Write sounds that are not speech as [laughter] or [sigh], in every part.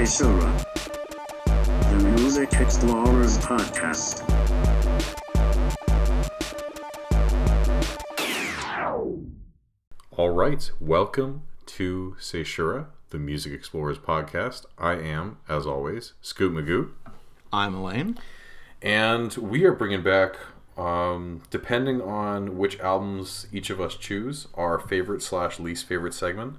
Seishura, the Music Explorers Podcast. All right, welcome to Seishura, the Music Explorers podcast. I am, as always, Scoot Magoot, I'm Elaine. and we are bringing back, um, depending on which albums each of us choose, our favorite slash least favorite segment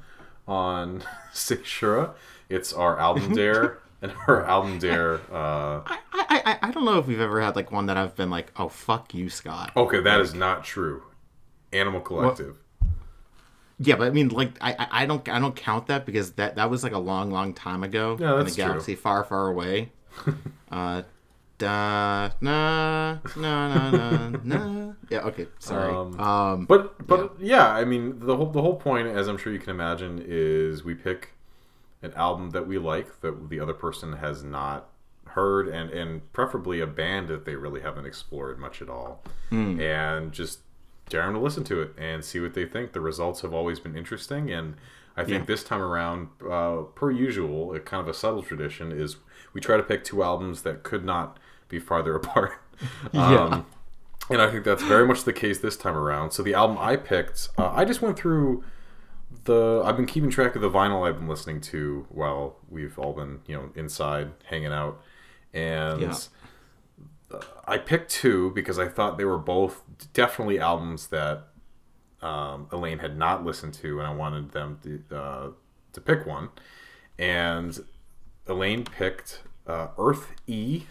on [laughs] Seishura. It's our album [laughs] dare and our album dare. [laughs] Uh, I, I, I, I don't know if we've ever had like one that I've been like, oh fuck you, Scott. okay, that is not true. Animal Collective. Yeah, but I mean, like, I, I- I don't, I don't count that because that that was like a long, long time ago Yeah, in a that's true. galaxy far, far away. [laughs] uh, da na na na na na. Yeah. Okay. Sorry. Um, Um. But but yeah. I mean the whole the whole point, as I'm sure you can imagine, is we pick an album that we like that the other person has not heard, and and preferably a band that they really haven't explored much at all, and just dare them to listen to it and see what they think. The results have always been interesting, and I think Yeah. this time around, uh, per usual, a kind of a subtle tradition is we try to pick two albums that could not be farther [laughs] apart. Um, and I think that's very much the case this time around. So the album I picked, uh, I just went through the. I've been keeping track of the vinyl I've been listening to while we've all been, you know, inside hanging out, and Yeah. I picked two because I thought they were both definitely albums that um, Elaine had not listened to, and I wanted them to uh, to pick one. And Elaine picked uh, Earth E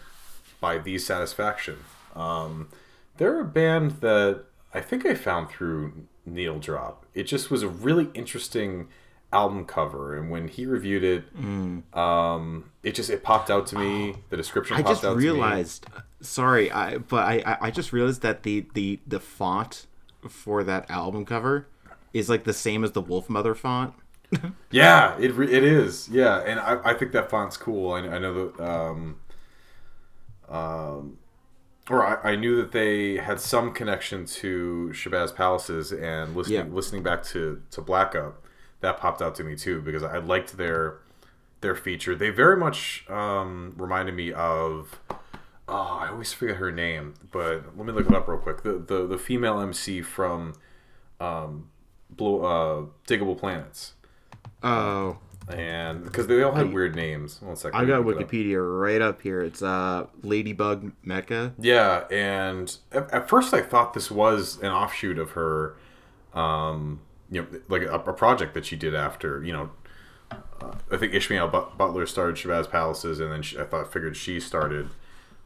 by The Satisfaction. Um, they're a band that I think I found through Needle Drop. It just was a really interesting album cover, and when he reviewed it, um, it just it popped out to me. The description I popped just out to me. realized. Sorry, I but I, I just realized that the the the font for that album cover is like the same as the Wolfmother font. [laughs] Yeah, it re- it is. Yeah, and I, I think that font's cool. I, I know that um, um, or I, I knew that they had some connection to Shabazz Palaces, and listening Yeah. listening back to to Black Up, that popped out to me too because I liked their their feature. They very much um, reminded me of. Oh, I always forget her name, but let me look it up real quick. The the, the female MC from um, Blow, uh, Diggable Planets Oh, and because they all had weird names. One second. I got let me look it up. Wikipedia right up here. It's uh Ladybug Mecca. Yeah, and at, at first I thought this was an offshoot of her, um, you know, like a, a project that she did after, you know, uh, I think Ishmael But- Butler started Shabazz Palaces, and then she, I thought figured she started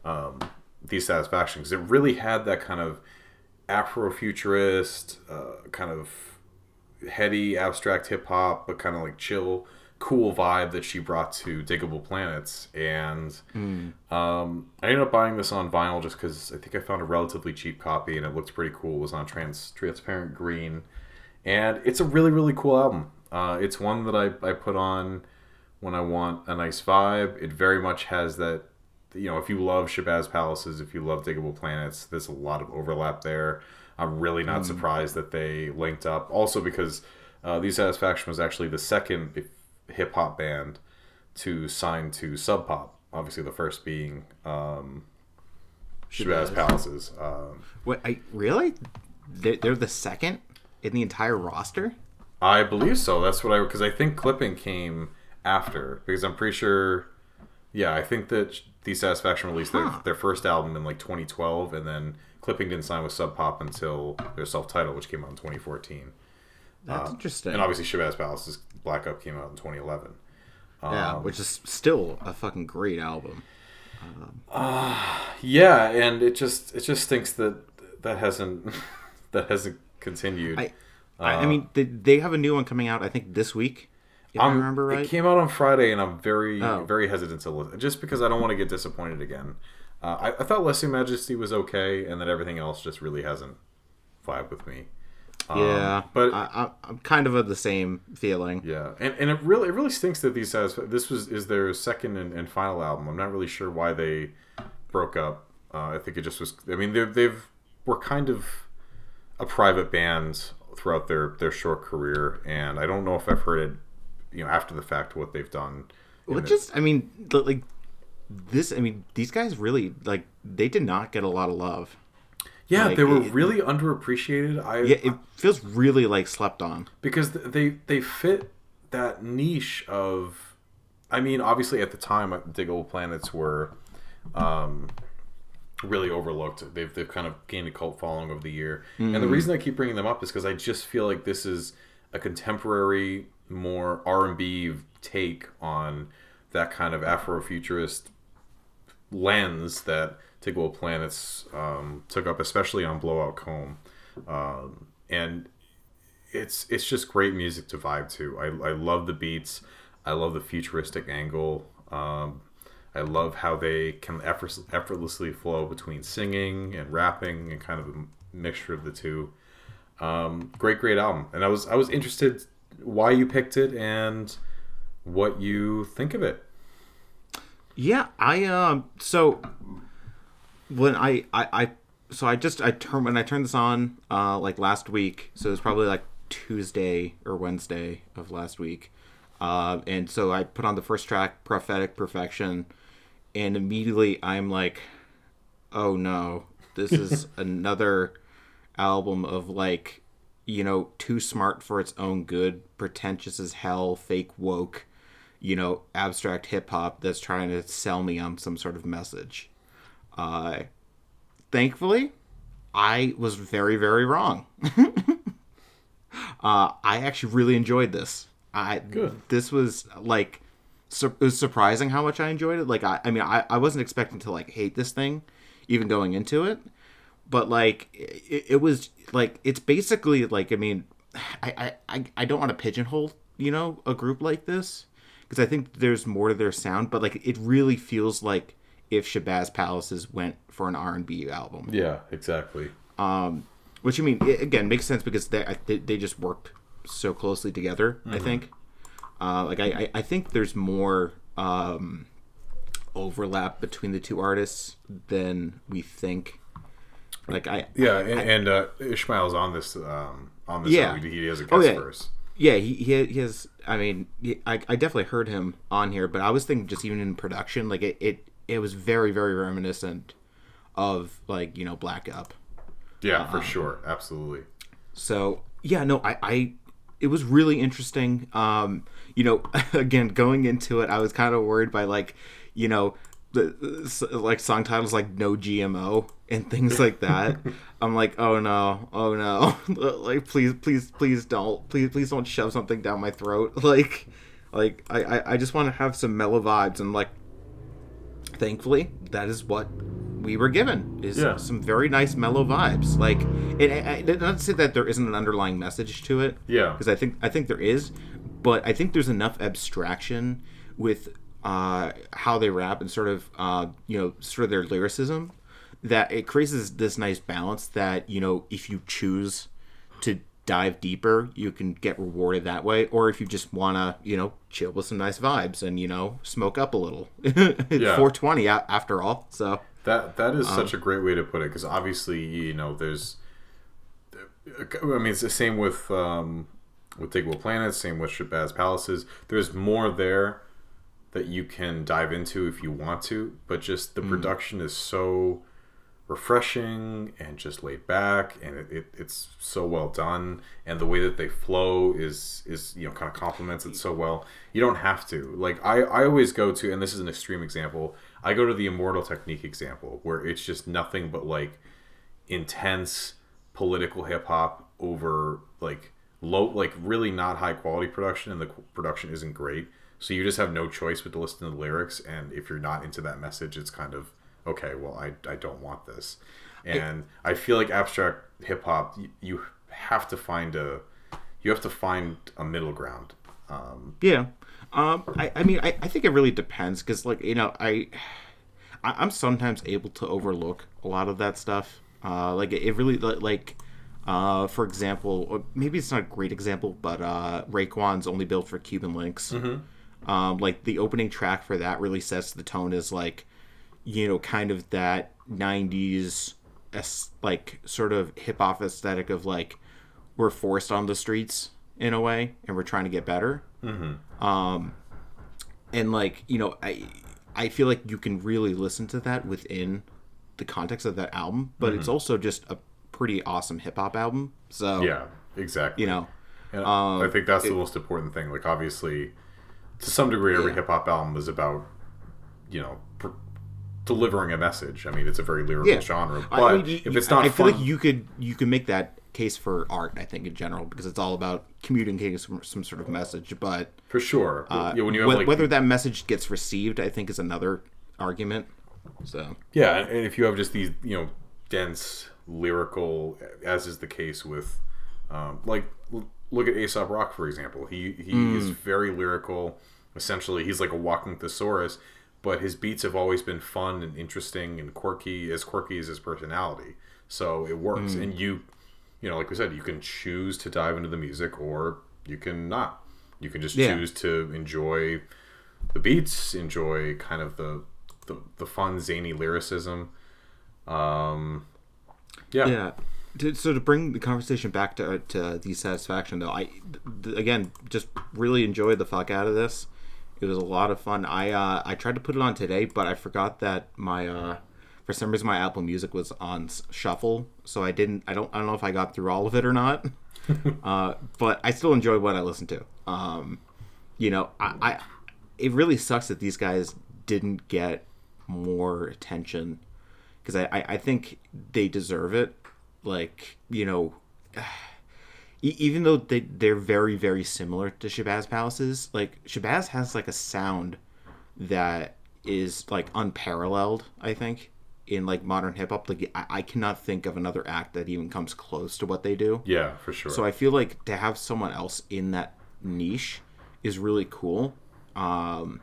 um, These Satisfaction because it really had that kind of Afrofuturist, uh, kind of heady abstract hip hop, but kind of like chill, cool vibe that she brought to Diggable Planets. And um, I ended up buying this on vinyl just because I think I found a relatively cheap copy and it looked pretty cool. It was on trans transparent green, and it's a really really cool album. Uh, it's one that I, I put on when I want a nice vibe. It very much has that. You know, if you love Shabazz Palaces, if you love Diggable Planets, there's a lot of overlap there. I'm really not surprised that they linked up. Also, because uh, The Satisfaction was actually the second hip hop band to sign to Sub Pop. Obviously, the first being um, Shabazz. Palaces. Um, Wait, I really? They're, they're the second in the entire roster. I believe so. That's what I because I think Clipping came after because I'm pretty sure. Yeah, I think that The Satisfaction released their, Huh. their first album in like 2012, and then Clipping didn't sign with Sub Pop until their self-titled, which came out in 2014. That's interesting. And obviously, Shabazz Palace's Black Up came out in 2011. yeah, um, which is still a fucking great album. Yeah, and it just it just thinks that that hasn't [laughs] that hasn't continued. I, I, I mean, they, they have a new one coming out. I think this week, if I I'm- remember right. It came out on Friday, and I'm very, Oh. very hesitant to listen, just because I don't want to get disappointed again. Uh, I, I thought Lese Majesty was okay, and that everything else just really hasn't vibed with me. Um, yeah, but I, I, I'm kind of of the same feeling. yeah, and, and it really it really stinks that these guys this was is their second and, and final album. I'm not really sure why they broke up. Uh, I think it just was. I mean, they've they've were kind of a private band throughout their their short career, and I don't know if I've heard it, you know, after the fact what they've done Well, it. just I mean, like this. I mean, these guys really like they did not get a lot of love. Yeah, like, they were it- really underappreciated. I Yeah, it feels really like slept on. because they they fit that niche of i mean obviously at the time uh, diggable planets were um really overlooked they've, they've kind of gained a cult following over the year and the reason i keep bringing them up is because i just feel like this is a contemporary more r&b take on that kind of afrofuturist lens that Diggable Planets um, took up, especially on Blowout Comb. Um, and it's it's just great music to vibe to. I, I love the beats. I love the futuristic angle. Um, I love how they can effort, effortlessly flow between singing and rapping and kind of a mixture of the two. Um, great, great album. And I was I was interested why you picked it and what you think of it. Yeah, I um so when I I, I so I just I turn when I turned this on uh like last week, so it was probably like Tuesday or Wednesday of last week. Uh, and so I put on the first track, Prophetic Perfection, and immediately I'm like, oh no, this is [laughs] another album of like, you know, too smart for its own good, pretentious as hell, fake woke, you know, abstract hip hop that's trying to sell me on some sort of message. Uh, thankfully, I was very, very wrong. [laughs] uh, I actually really enjoyed this. I Good. This was like, it was surprising how much I enjoyed it. Like, I, I mean, I, I wasn't expecting to like hate this thing, even going into it. But like, it, it was like it's basically like I mean, I, I, I don't want to pigeonhole you know a group like this because I think there's more to their sound. But like, it really feels like if Shabazz Palaces went for an R and B album Yeah, exactly. which I mean, it, again, makes sense because they, they they just worked so closely together. I think, uh, like I, I I think there's more um, overlap between the two artists than we think. Like I Yeah, and, and uh, Ishmael's on this um, on this. Yeah. album. he has a guest Oh, yeah. verse. yeah he he, he has I mean he, I I definitely heard him on here, but I was thinking just even in production, like it it, it was very very reminiscent of like you know Black Up. Yeah, Uh-huh. for sure, absolutely. So yeah, no, I, I it was really interesting. Um, you know, [laughs] again, going into it, I was kind of worried by like, you know, the the- like song titles like "No GMO" and things [laughs] like that. I'm like, oh no, oh no, [laughs] like please, please, please don't, please, please don't shove something down my throat. Like, like I, I, I just want to have some mellow vibes and like, thankfully, that is what we were given is Yeah. some very nice mellow vibes. Like, and I, I, not to say that there isn't an underlying message to it, Yeah. because I think I think there is, but I think there's enough abstraction with uh, how they rap and sort of uh, you know sort of their lyricism that it creates this, this nice balance that you know if you choose to dive deeper you can get rewarded that way or if you just want to you know chill with some nice vibes and you know smoke up a little [laughs] Yeah. 420 after all so That that is Um, such a great way to put it because obviously you know there's. I mean, it's the same with um, with Diggable Planets, same with Shabazz Palaces. There's more there that you can dive into if you want to, but just the production is so refreshing and just laid back and it, it, it's so well done. And the way that they flow is is you know kind of complements it so well. You don't have to. Like i i always go to and this is an extreme example i go to the immortal technique example where it's just nothing but like intense political hip hop over like low like really not high quality production and the production isn't great. So you just have no choice but to listen to the lyrics and if you're not into that message it's kind of okay well i, I don't want this and I, feel like abstract hip hop you, you have to find a you have to find a middle ground um, Yeah. Um, I, I mean, I, I think it really depends because, like, you know, I, I, I'm sometimes able to overlook a lot of that stuff. Uh, like, it really, like, uh, for example, maybe it's not a great example, but uh, Raekwon's only built for Cuban Linx. Um, like, the opening track for that really sets the tone as, like, you know, kind of that 90s, like, sort of hip hop aesthetic of, like, we're forced on the streets in a way and we're trying to get better um and like you know i i feel like you can really listen to that within the context of that album but Mm-hmm. it's also just a pretty awesome hip-hop album so Yeah, exactly. you know And Um, I think that's the most important thing. Like, obviously, to some degree, every Yeah. hip hop album is about, you know, pr- delivering a message. I mean, it's a very lyrical yeah genre, but I mean, if it's not i feel fun, like you could you could make that case for art i think in general because it's all about communicating some, some sort of message but for sure, uh, yeah, when you have whe- like whether that message gets received i think is another argument so Yeah, and if you have just these, you know, dense lyrical, as is the case with, um, like, look at Aesop Rock for example. He he Hmm. is very lyrical. Essentially, he's like a walking thesaurus, but his beats have always been fun and interesting and quirky, as quirky as his personality. So it works, Hmm. and you, you know, like we said, you can choose to dive into the music or you can not. You can just Yeah. choose to enjoy the beats, enjoy kind of the the, the fun zany lyricism. Um, yeah, Yeah. So to bring the conversation back to to the satisfaction though, I th- again just really enjoyed the fuck out of this. It was a lot of fun. I uh, I tried to put it on today, but I forgot that my uh, for some reason my Apple Music was on shuffle, so I didn't. I don't. I don't know if I got through all of it or not. [laughs] uh, but I still enjoy what I listen to. Um, you know, I, I it really sucks that these guys didn't get more attention because I, I, I think they deserve it. Like you know, e- even though they they're very very similar to Shabazz Palaces, like Shabazz has like a sound that is like unparalleled. I think in like modern hip hop, like I, I cannot think of another act that even comes close to what they do. yeah, for sure. So I feel like to have someone else in that niche is really cool. Um,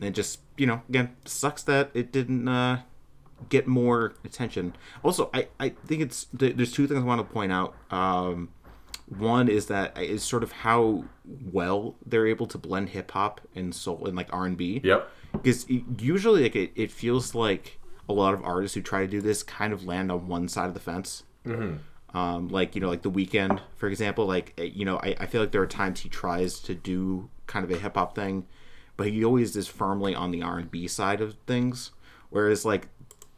and just you know, again, sucks that it didn't uh, get more attention. Also, I I think it's th- there's two things I want to point out. Um, one is that is sort of how well they're able to blend hip hop and soul and like R and B. Yep. because usually like it, it feels like a lot of artists who try to do this kind of land on one side of the fence. Um, like you know like the Weeknd for example like eh, you know I, I feel like there are times he tries to do kind of a hip-hop thing but he always is firmly on the r&b side of things. Whereas like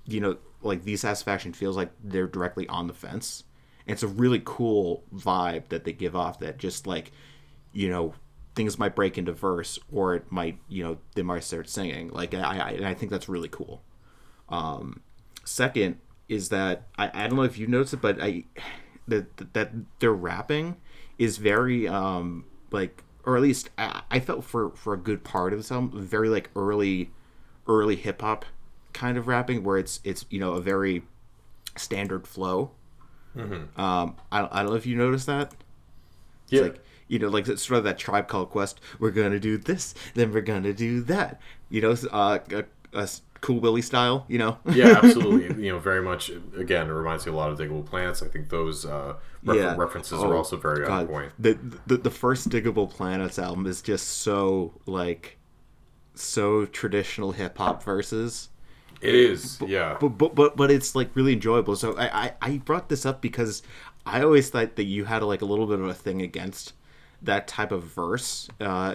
you know like the satisfaction feels like they're directly on the fence. and it's a really cool vibe that they give off that just like you know things might break into verse or it might you know they might start singing. Like i i, I think that's really cool. Um second is that i, I don't know if you noticed it but i [sighs] that that their rapping is very um like or at least I, felt for for a good part of this album very like early early hip-hop kind of rapping where it's it's you know a very standard flow um I, I don't know if you noticed that Yeah. like you know, like it's sort of that tribe called quest. We're gonna do this, then we're gonna do that. You know, uh, a, a cool Willie style. You know. yeah, absolutely. [laughs] You know, very much. Again, it reminds me a lot of Diggable Planets. I think those uh, refer- references are Oh, also very on point. The, the the first Diggable Planets album is just so like so traditional hip hop verses. It is, yeah. But, but but but it's like really enjoyable. So I, I I brought this up because I always thought that you had like a little bit of a thing against that type of verse, uh,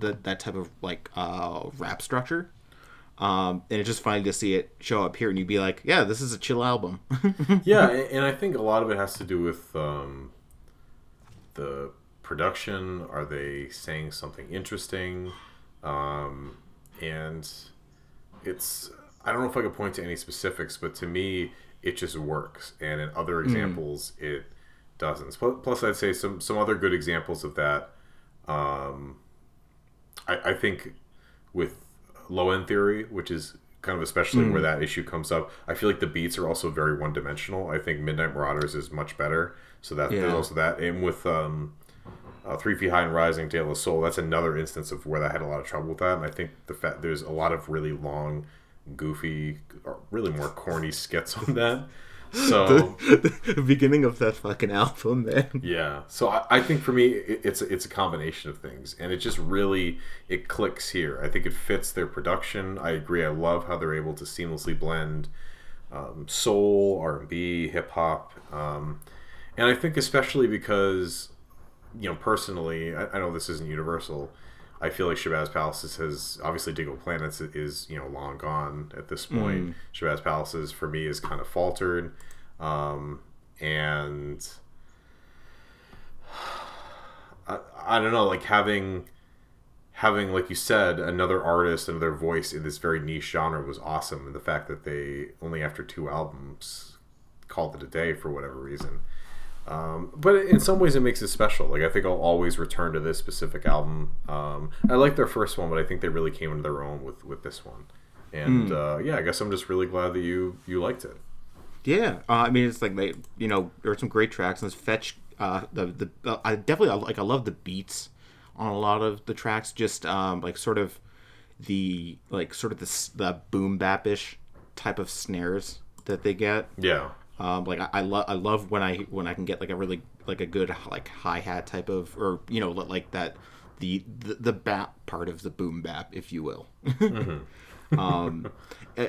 that that type of like uh, rap structure. Um, and it's just funny to see it show up here, and you'd be like, "Yeah, this is a chill album." [laughs] yeah, and I think a lot of it has to do with um, the production. Are they saying something interesting? Um, and it's I don't know if I could point to any specifics, but to me, it just works. And in other examples, it doesn't. Plus, I'd say some some other good examples of that. Um, I, I think with low end theory, which is kind of especially where that issue comes up, I feel like the beats are also very one dimensional. I think Midnight Marauders is much better. So that there's also that. And with um, uh, Three Feet High and Rising, De La Soul, that's another instance of where I had a lot of trouble with that. And I think the fact there's a lot of really long, goofy, or really more corny skits on that. [laughs] So the beginning of that fucking album, man. yeah, so I, I think for me it, it's it's a combination of things, and it just really it clicks here. I think it fits their production. I agree. I love how they're able to seamlessly blend um, soul, R and B, hip hop, um, and I think especially because you know personally, I, I know this isn't universal. I feel like Shabazz Palaces has obviously Diggable Planets is you know long gone at this point. Mm. Shabazz Palaces for me is kind of faltered, um, and [sighs] I, I don't know, like having having like you said another artist another voice in this very niche genre was awesome and the fact that they only after two albums called it a day for whatever reason um, but in some ways it makes it special like i think i'll always return to this specific album um, i like their first one but i think they really came into their own with with this one and uh, yeah i guess i'm just really glad that you you liked it Yeah, uh, I mean it's like they, you know, there are some great tracks and this fetch. Uh, the the uh, I definitely like I love the beats on a lot of the tracks. Just um like sort of the like sort of the the boom bapish type of snares that they get. yeah Um, like I, I love I love when I when I can get like a really like a good like hi hat type of or you know like that the the, the bap part of the boom bap if you will. [laughs] um,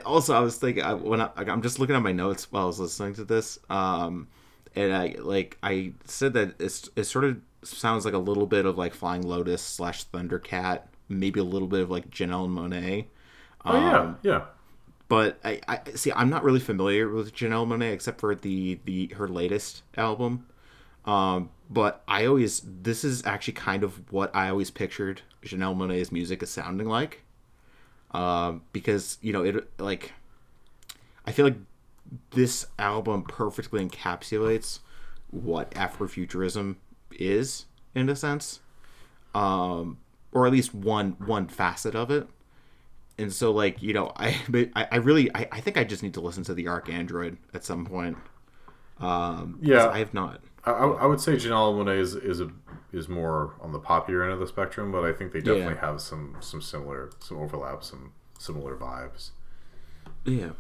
also I was thinking I, when I, I'm just looking at my notes while I was listening to this, um, and I like I said that it's it sort of sounds like a little bit of like Flying Lotus slash Thundercat, maybe a little bit of like Janelle Monae oh yeah. Yeah but I, I see I'm not really familiar with Janelle Monae except for the the her latest album. Um, but I always this is actually kind of what I always pictured Janelle Monae's music as sounding like. Um, because you know it like I feel like this album perfectly encapsulates what Afrofuturism is in a sense, um, or at least one one facet of it and so like you know i [laughs] but I, I really I, I think i just need to listen to the ArchAndroid at some point. Um Yeah. i have not. I, I would say Janelle Monae is is a is more on the popular end of the spectrum, but I think they definitely have some some similar some overlap, some similar vibes. yeah.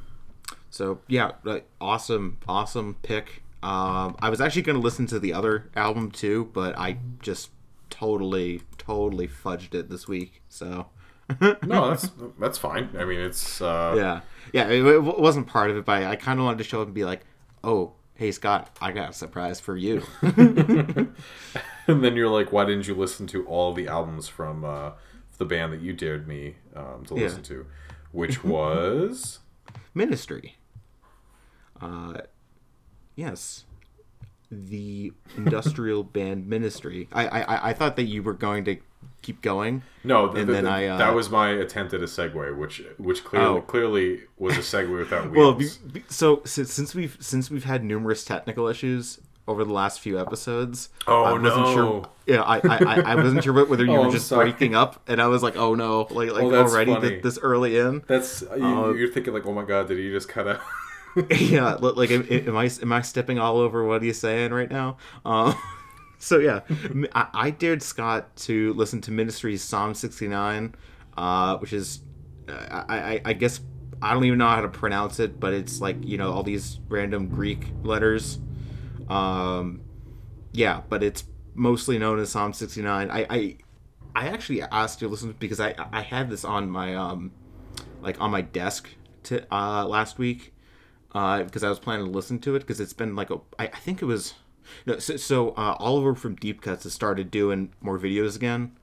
So yeah like, awesome awesome pick. Um i was actually going to listen to the other album too but i just totally totally fudged it this week so [laughs] No, that's that's fine. I mean, it's uh, yeah yeah it, it wasn't part of it but i kind of wanted to show up and be like oh hey scott i got a surprise for you [laughs] and then you're like, why didn't you listen to all the albums from uh, the band that you dared me um, to Yeah. listen to, which was [laughs] Ministry. Uh, yes, the industrial band Ministry. I, I I thought that you were going to keep going. no, th- And th- then th- I, uh, that was my attempt at a segue, which which clearly Oh. clearly was a segue without [laughs] Well, wheels. be- so since, since we've since we've had numerous technical issues over the last few episodes, Oh, I wasn't no. Sure, yeah, I, I I- wasn't sure whether you [laughs] Oh, were just sorry. breaking up, and I was like, oh no, like like Oh, already th- this early in. That's you, Uh, you're thinking like, oh my god, did he just cut out? [laughs] yeah like am, am i am i stepping all over what he's saying right now um [laughs] so yeah. I dared scott to listen to ministry's psalm 69 uh which is uh, I, I i guess i don't even know how to pronounce it but it's like you know all these random greek letters. Um yeah but it's mostly known as psalm 69 i i i actually asked you to listen because i i had this on my um like on my desk to uh last week uh, because I was planning to listen to it because it's been like a, I, I think it was no so, so uh, Oliver from Deep Cuts has started doing more videos again,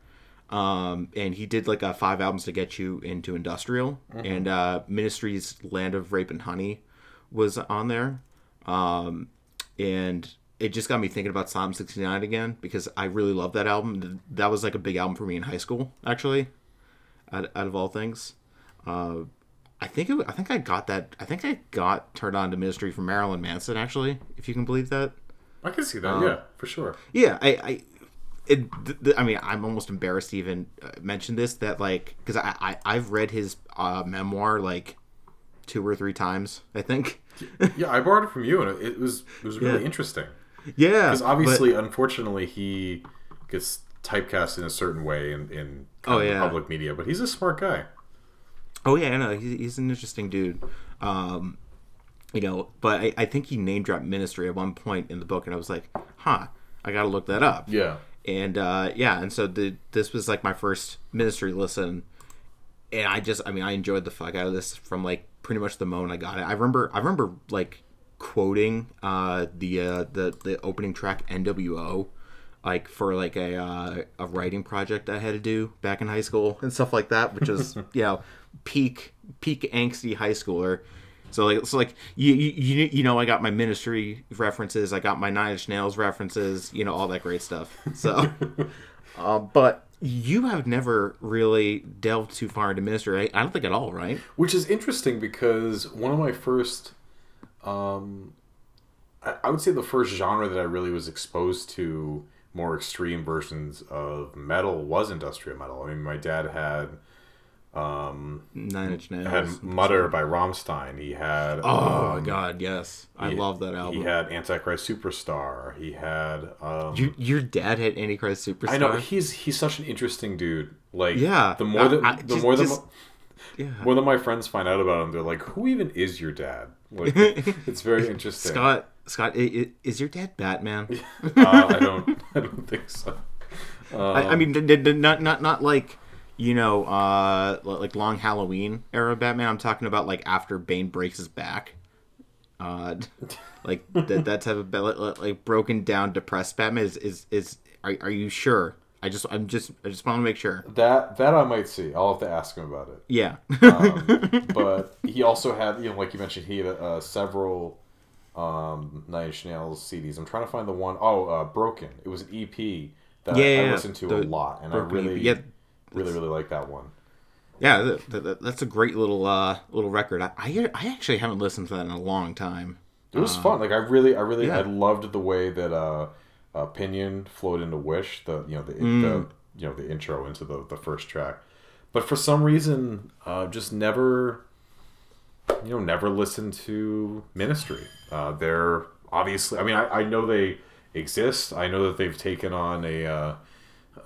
um, and he did like uh, five albums to get you into industrial and uh, Ministry's Land of Rape and Honey was on there, um, and it just got me thinking about Psalm sixty nine again because I really love that album. That was like a big album for me in high school actually, out, out of all things. Uh, I think it, I think I got that. I think I got turned on to Ministry from Marilyn Manson. Actually, if you can believe that. I can see that, Um, yeah, for sure. Yeah, I, I, it, th- th- I mean, I'm almost embarrassed to even uh, mention this. That like, because I, I, I've read his uh, memoir like two or three times. I think. [laughs] Yeah, I borrowed it from you, and it, was it was really Yeah. interesting yeah, because obviously, unfortunately, he gets typecast in a certain way in in kind Oh, yeah. public media, but he's a smart guy. Oh yeah, I know he's, he's an interesting dude. Um, you know, but I, I think he name dropped Ministry at one point in the book, and I was like, huh, I gotta look that up. Yeah, and uh, yeah, and so the, this was like my first ministry listen, and I just, I mean, I enjoyed the fuck out of this from like pretty much the moment I got it. I remember, I remember like quoting uh, the uh, the the opening track NWO like for like a uh, a writing project I had to do back in high school and stuff like that, which is [laughs] you know peak peak angsty high schooler. So like so like you you you you know I got my ministry references, I got my Nine Inch Nails references, you know all that great stuff. So, [laughs] uh, but you have never really delved too far into ministry. I, I don't think at all, right? Which is interesting because one of my first, um, I, I would say the first genre that I really was exposed to more extreme versions of metal was industrial metal. I mean, my dad had Nine Inch Nails. had Mutter by Rammstein. He had oh um, god, yes, I he- love that album. He had Antichrist Superstar. He had um, your, your dad had Antichrist Superstar. I know he's he's such an interesting dude. Like Yeah, the more I- that I- the just- more that just- yeah. more that my friends find out about him, they're like, "Who even is your dad?" Like, [laughs] it's very interesting. Scott, Scott, is your dad Batman? [laughs] uh, I don't, [laughs] I don't think so. I, I mean, d- not not not like you know, uh, like Long Halloween era Batman. I'm talking about like after Bane breaks his back. Uh, [laughs] like that that type of like, like broken down, depressed Batman is is is. Are, are you sure? I just I'm just I just want to make sure. That that I might see. I'll have to ask him about it. Yeah. [laughs] But he also had, you know, like you mentioned, he had uh, several um, Nine Inch Nails CDs. I'm trying to find the one oh uh, Broken. It was an EP that Yeah, I, I listened to a lot, and I Broken EP. really, Yeah, really, really like that one. Yeah, th- th- th- that's a great little uh little record. I, I I actually haven't listened to that in a long time. It was fun. Like I really, I really, yeah. I loved the way that uh, uh, Pinion flowed into Wish. The you know the, Mm. the you know the intro into the the first track, but for some reason, uh, just never, you know, never listened to Ministry. Uh, they're obviously. I mean, I, I know they exist. I know that they've taken on a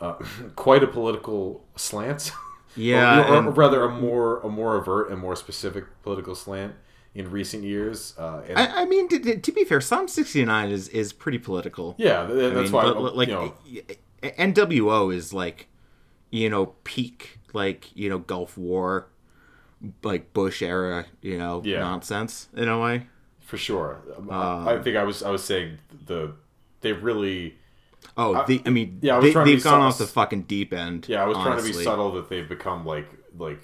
uh, uh, [laughs] quite a political slant. [laughs] Yeah, or, or and- rather a more a more overt and more specific political slant in recent years. Uh, and I, I mean, to, to- be fair, Psalm sixty nine is is pretty political. Yeah, th- I that's mean, why. but, like you know, NWO is like, you know, peak like you know Gulf War, like Bush era, you know, Yeah. nonsense in a way. for sure. Um, uh, I think I was I was saying the they really. Oh, the, I mean, yeah, I they, they've gone sus- off the fucking deep end. Yeah, I was trying to be subtle that they've become like like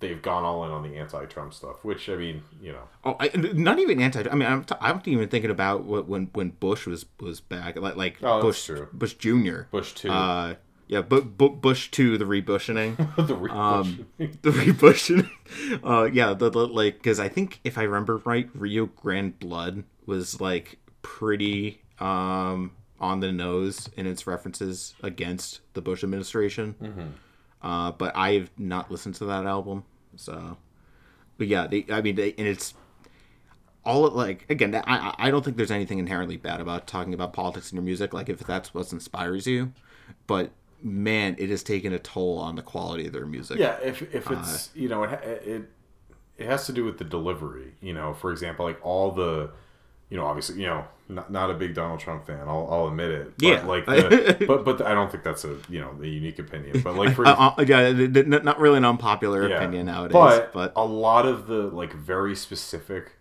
they've gone all in on the anti-Trump stuff, which I mean, you know, Oh, I, not even anti. I mean, I'm, t- I'm even thinking about what, when when Bush was was back, like like Oh, Bush true. Bush Junior. Bush too. Uh, yeah, but bu- Bush two, the rebushing, [laughs] the re- um, the [laughs] rebushing. Uh, yeah, the, the like because I think if I remember right, Rio Grande Blood was like pretty um on the nose in its references against the Bush administration. Uh, but I've not listened to that album, so. But yeah, they, I mean, they, and it's all like again. I I- don't think there's anything inherently bad about talking about politics in your music. Like if that's what inspires you, but man, it has taken a toll on the quality of their music. yeah. If if Uh, it's you know it it it has to do with the delivery. You know, for example, like all the. You know, obviously, you know, not, not a big Donald Trump fan. I'll, I'll admit it. But Yeah. like, [laughs] the, but but I don't think that's a you know a unique opinion. But like, for Uh, uh, yeah, not really an unpopular Yeah. opinion nowadays, But, but, a lot of the like very specific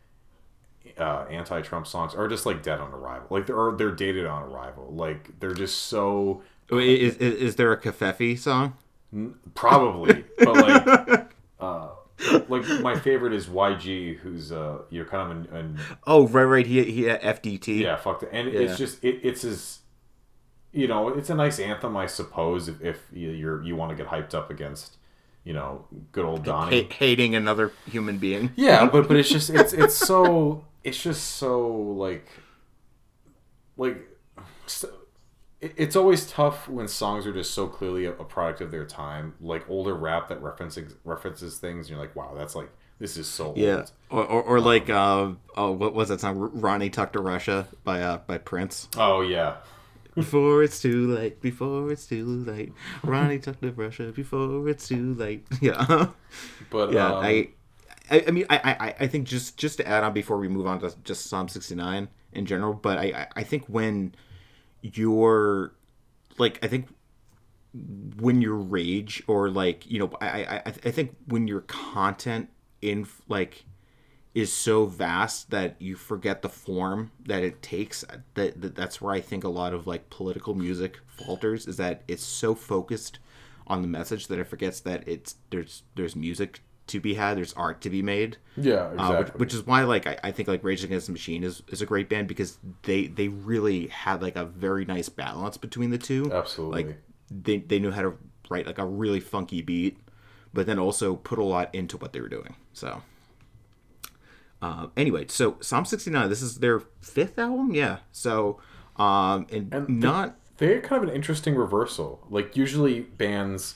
uh, anti-Trump songs are just like dead on arrival. Like they're they're dated on arrival. Like they're just so is, is is there a covfefe song? probably, but like. Uh, like my favorite is YG, who's uh, you're kind of an, an Oh, right, right. He he FDT. yeah, fuck and Yeah. it's just it, it's as you know, it's a nice anthem, I suppose, if, if you- you're you want to get hyped up against you know good old Donnie. Ha- hating another human being. Yeah, [laughs] but but it's just it's it's so it's just so like like it's always tough when songs are just so clearly a, a product of their time, like older rap that references references things. And you're like, wow, that's like this is so Yeah, old. or, or, or like uh, oh, what was that song? Ronnie Talk to Russia by uh by Prince. Oh yeah, Before it's too late, before it's too late, Ronnie Talk to Russia. Before it's too late. [laughs] Yeah, but yeah. um, I, I, I mean, I, I, I think just just to add on before we move on to just Psalm sixty nine in general, but I, I, I think when you're like, I think when your rage or like you know, I, I, I think when your content in like is so vast that you forget the form that it takes uh, that, that that's where i think a lot of like political music falters is that it's so focused on the message that it forgets that it's there's there's music to be had there's art to be made Yeah, exactly. uh, which, which is why like I, I think like Rage Against the Machine is, is a great band because they they really had like a very nice balance between the two. Absolutely. Like they they knew how to write like a really funky beat, but then also put a lot into what they were doing. So uh, anyway, so Psalm sixty nine. This is their fifth album. Yeah. So um and, And not they had kind of an interesting reversal. Like usually bands,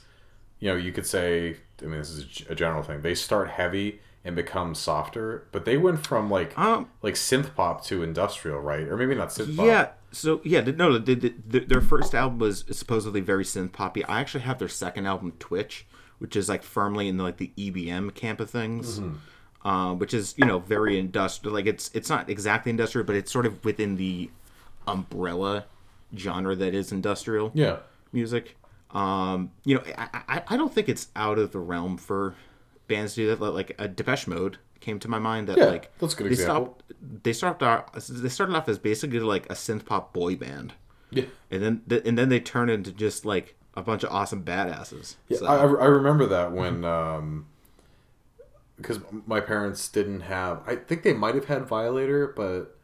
you know, you could say, I mean, this is a general thing. They start heavy and become softer, but they went from like Um, like synth pop to industrial, right? Or maybe not synth pop. Yeah. So yeah, no, the, the, the, their first album was supposedly very synth poppy. I actually have their second album, Twitch, which is like firmly in like the EBM camp of things, uh, which is you know very industrial. Like it's it's not exactly industrial, but it's sort of within the umbrella genre that is industrial Yeah. music. Um, you know, I, I, I don't think it's out of the realm for bands to do that. Like a Depeche Mode came to my mind that Yeah, like that's a good they example. Stopped, they started off they started off as basically like a synth pop boy band, Yeah. and then th- and then they turned into just like a bunch of awesome badasses. So- I, I remember that when um because my parents didn't have i think they might have had violator but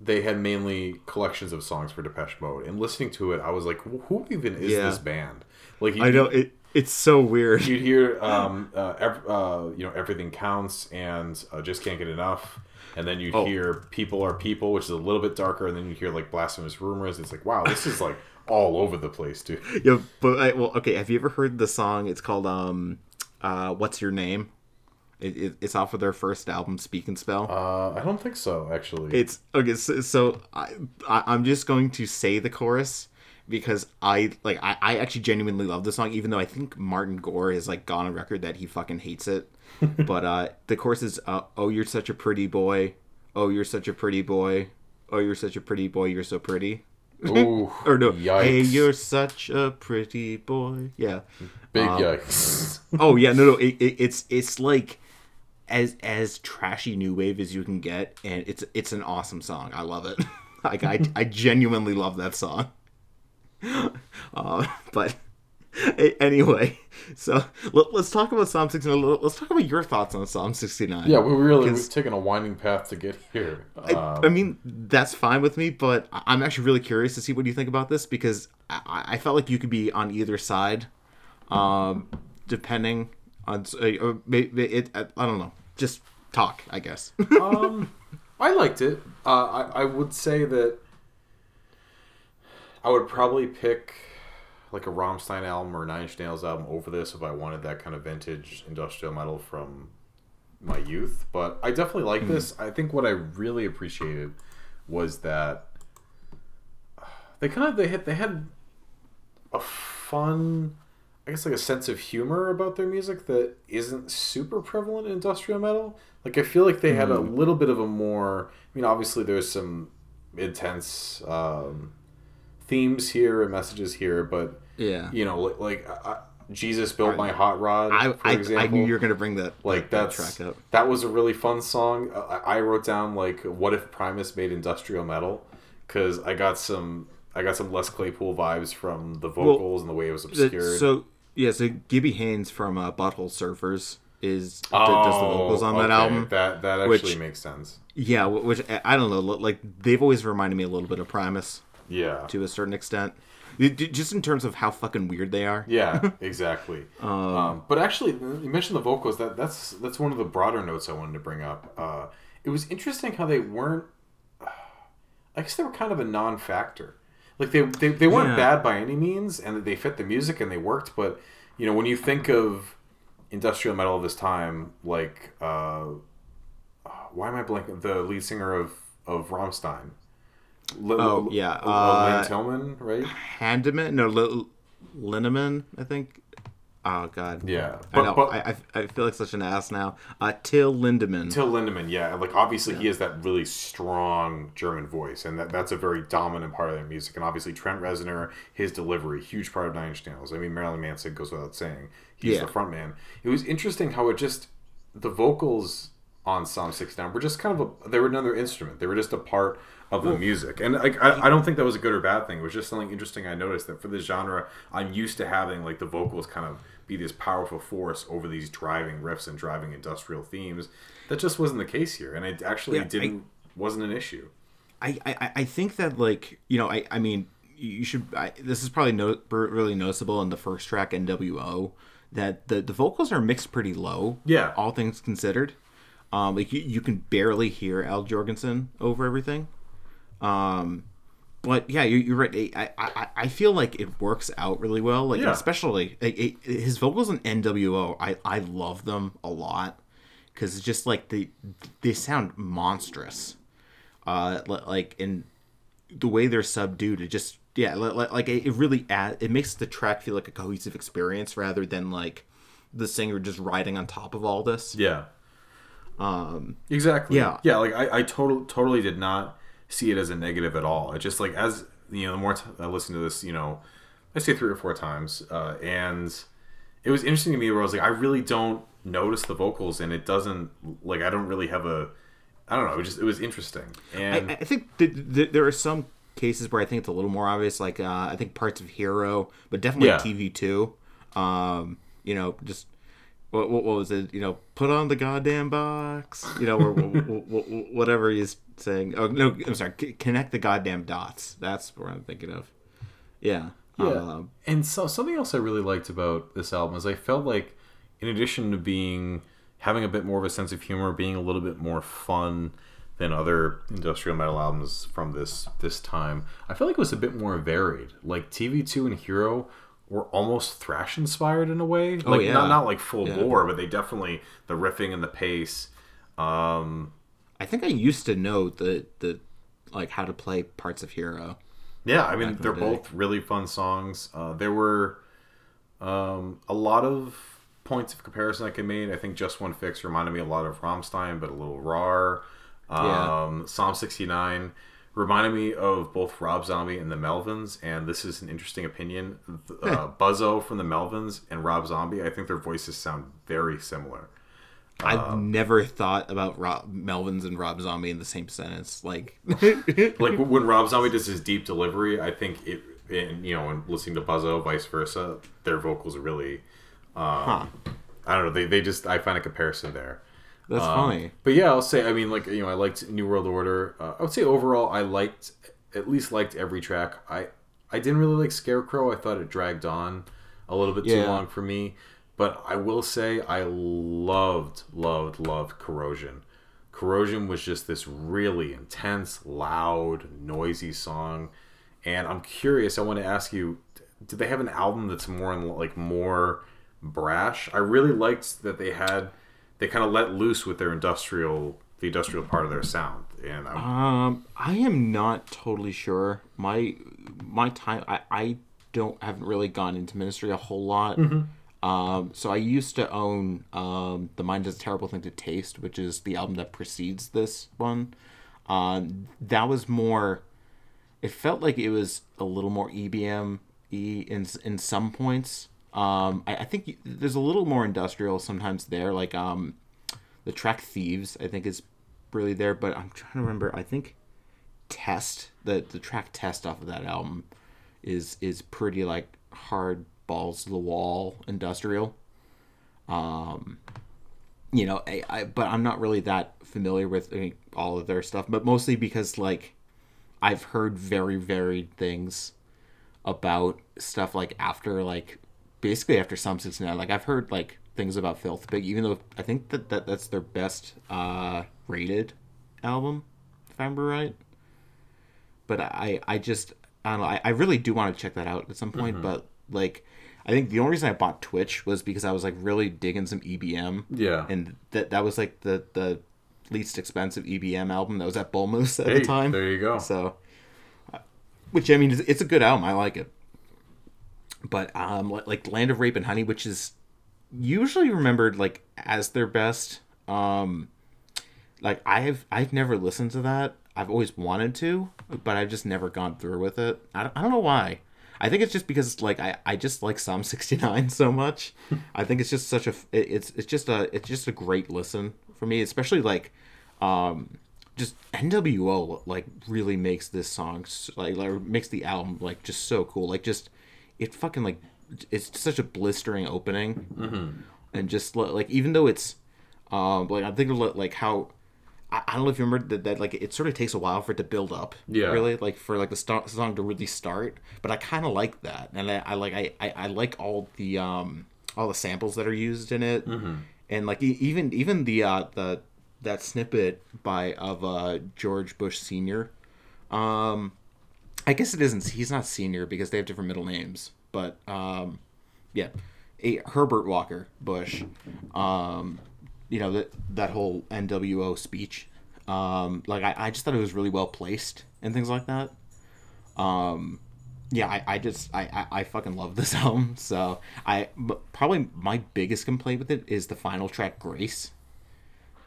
they had mainly collections of songs for depeche mode and listening to it i was like who even is Yeah. this band like I know it. It's so weird. you'd hear um uh, ev- uh you know everything counts and uh, just can't get enough and then you'd Oh. hear people are people which is a little bit darker and then you hear like blasphemous rumors it's like wow this is like all over the place dude yeah, but I, well, okay. Have you ever heard the song? It's called um, uh, "What's Your Name." It, it, it's off of their first album, Speak and Spell. uh i don't think so actually It's okay. So, so I, I I'm just going to say the chorus because I like I, I actually genuinely love the song, even though I think Martin Gore has like gone on record that he fucking hates it. [laughs] but uh the chorus is uh, "Oh, you're such a pretty boy. Oh, you're such a pretty boy. Oh, you're such a pretty boy. You're so pretty." [laughs] Ooh, Or no, yikes. hey, you're such a pretty boy. Yeah. Big Um, yikes. Oh yeah, no, no. It, it, it's it's like as as trashy new wave as you can get, and it's it's an awesome song. I love it. [laughs] like I I [laughs] genuinely love that song. [laughs] Uh, but anyway, so let, us talk about Psalm 69. Let's talk about your thoughts on Psalm 69. yeah, we really we've taken a winding path to get here. I, Um, I mean, that's fine with me, but I- I'm actually really curious to see what you think about this because I, I felt like you could be on either side, um, depending on uh, maybe it. I, I don't know. Just talk, I guess. [laughs] um, I liked it. Uh, I I would say that I would probably pick like a Rammstein album or a Nine Inch Nails album over this if I wanted that kind of vintage industrial metal from my youth. But I definitely like this. I think what I really appreciated was that they kind of they had they had a fun I guess like a sense of humor about their music that isn't super prevalent in industrial metal. Like I feel like they had a little bit of a more I mean obviously there's some intense um, themes here and messages here, but yeah. you know like, like I, Jesus built my hot rod I, for I, example. I knew you were gonna bring that like that track up. that was a really fun song. I, I wrote down like what if Primus made industrial metal because I got some I got some Les Claypool vibes from the vocals and the way it was obscured. So yeah, so Gibby Haynes from uh, Butthole Surfers is d- does the vocals on that Oh, okay. album. That that actually which- makes sense. Yeah, which I don't know. Like they've always reminded me a little bit of Primus Yeah. to a certain extent, just in terms of how fucking weird they are. Yeah, [laughs] exactly. um, but actually, you mentioned the vocals. That that's that's one of the broader notes I wanted to bring up. Uh, it was interesting how they weren't. [sighs] I guess they were kind of a non-factor. Like they they, they weren't Yeah. bad by any means, and they fit the music and they worked. But you know, when you think of industrial metal of this time, like uh, why am I blanking? The lead singer of of Rammstein. L- Oh, yeah, uh, Lynn Tillman, right? Handeman, no, L- Linneman, I think. Oh god. Yeah, I know. I, I, I feel like such an ass now. Uh, Till Lindemann. Till Lindemann, yeah, like obviously he has that really strong German voice, and that, that's a very dominant part of their music. And obviously Trent Reznor, his delivery, huge part of Nine Inch Nails. I mean, Marilyn Manson goes without saying, he's Yeah. the front man. It was interesting how it just the vocals on Psalm 69 were just kind of a they were another instrument. They were just a part of the music, and like I, I don't think that was a good or bad thing. It was just something interesting I noticed that for this genre, I'm used to having like the vocals kind of be this powerful force over these driving riffs and driving industrial themes. That just wasn't the case here, and it actually Yeah, didn't wasn't an issue. I, I, I think that like you know I, I mean you should I, this is probably no, really noticeable in the first track NWO that the, the vocals are mixed pretty low Yeah. all things considered um like you, you can barely hear Al Jourgensen over everything um but yeah you're, you're right I, I I feel like it works out really well like Yeah. especially like, it, his vocals in NWO I I love them a lot because it's just like they they sound monstrous uh like in the way they're subdued it just yeah li- li- like it it really add, it makes the track feel like a cohesive experience rather than like the singer just riding on top of all this Yeah. Um. Exactly. yeah. Yeah. Like I, I totally, totally did not see it as a negative at all. It just like as you know, the more t- I listen to this, you know, I say three or four times, uh, and it was interesting to me where I was like, I really don't notice the vocals, and it doesn't like I don't really have a, I don't know. It was just it was interesting, and I, I think th- th- there are some cases where I think it's a little more obvious, like uh, I think parts of Hero, but definitely Yeah. TV two. Um, you know, just what, what what was it? You know, put on the goddamn box. You know, or wh- wh- wh- whatever he's saying. Oh no, I'm sorry. C- connect the goddamn dots. That's what I'm thinking of. Yeah. Um, and so something else I really liked about this album is I felt like, in addition to being having a bit more of a sense of humor, being a little bit more fun than other industrial metal albums from this this time, I felt like it was a bit more varied. Like TV two and Hero were almost thrash inspired in a way. Like yeah. not not like full Yeah. bore, but they definitely the riffing and the pace. Um, I think I used to know the the like how to play parts of Hero. Yeah, I mean they're the both really fun songs. Uh, there were um, a lot of points of comparison I can make. I think Just One Fix reminded me a lot of Rammstein, but a little raw. Yeah. Um, Psalm 69 reminded me of both Rob Zombie and the Melvins, and this is an interesting opinion. Uh, Buzzo from the Melvins and Rob Zombie, I think their voices sound very similar. I've never thought about Rob, Melvins and Rob Zombie in the same sentence. Like, [laughs] like when Rob [laughs] Zombie does his deep delivery, I think it, and you know, and listening to Buzzo, vice versa, their vocals are really, um, I don't know, they, they just I find a comparison there. That's Um, funny. But yeah, I'll say, I mean, like you know, I liked New World Order. Uh, I would say overall, I liked at least liked every track. I I didn't really like Scarecrow. I thought it dragged on a little bit too long for me. But I will say, I loved, loved, loved Corrosion. Corrosion was just this really intense, loud, noisy song. And I'm curious. I want to ask you: Did they have an album that's more in, like more brash? I really liked that they had they kind of let loose with their industrial, the industrial part of their sound. And I, Um, I am not totally sure. My my time, I I don't haven't really gone into ministry a whole lot. Um, so I used to own um, the Mind is a Terrible Thing to Taste, which is the album that precedes this one. Um, that was more. It felt like it was a little more EBM y in in some points. Um, I, I think there's a little more industrial sometimes there. Like um, the track "Thieves" I think is really there, but I'm trying to remember. I think "Test" the the track "Test" off of that album is is pretty like hard balls to the wall industrial. Um, you know, I, I but I'm not really that familiar with I mean, all of their stuff, but mostly because like I've heard very varied things about stuff like after like basically after Psalm 69. Like I've heard like things about Filth Pig, even though I think that, that that's their best uh rated album, if I remember right. But I I just I don't know, I, I really do want to check that out at some point, but like I think the only reason I bought Twitch was because I was like really digging some EBM. Yeah. And that that was like the the least expensive EBM album that was at Bull Moose at hey, the time. there you go. So, which I mean, it's, it's a good album. I like it. But um, like Land of Rape and Honey, which is usually remembered like as their best. Um, like I've I've never listened to that. I've always wanted to, but I've just never gone through with it. I don't, I don't know why. I think it's just because like I, I just like Psalm [laughs] 69 so much. I think it's just such a it- it's it's just a it's just a great listen for me, especially like um just NWO like really makes this song like, like makes the album like just so cool. Like just it fucking like it's such a blistering opening, and just like even though it's um like I'm thinking of like how I, I don't know if you remember that, that like it sort of takes a while for it to build up. Yeah. Really, like for like the st- song to really start. But I kind of like that, and I, I like I, I I like all the um all the samples that are used in it, and like e- even even the uh the that snippet by of uh George Bush Senior. Um, I guess it isn't. He's not senior because they have different middle names. But um, yeah, a, Herbert Walker Bush. Um, you know that that whole NWO speech. Um, like I, I just thought it was really well placed and things like that. Um, yeah, I, I just I, I, I fucking love this [laughs] album. So I probably my biggest complaint with it is the final track Grace.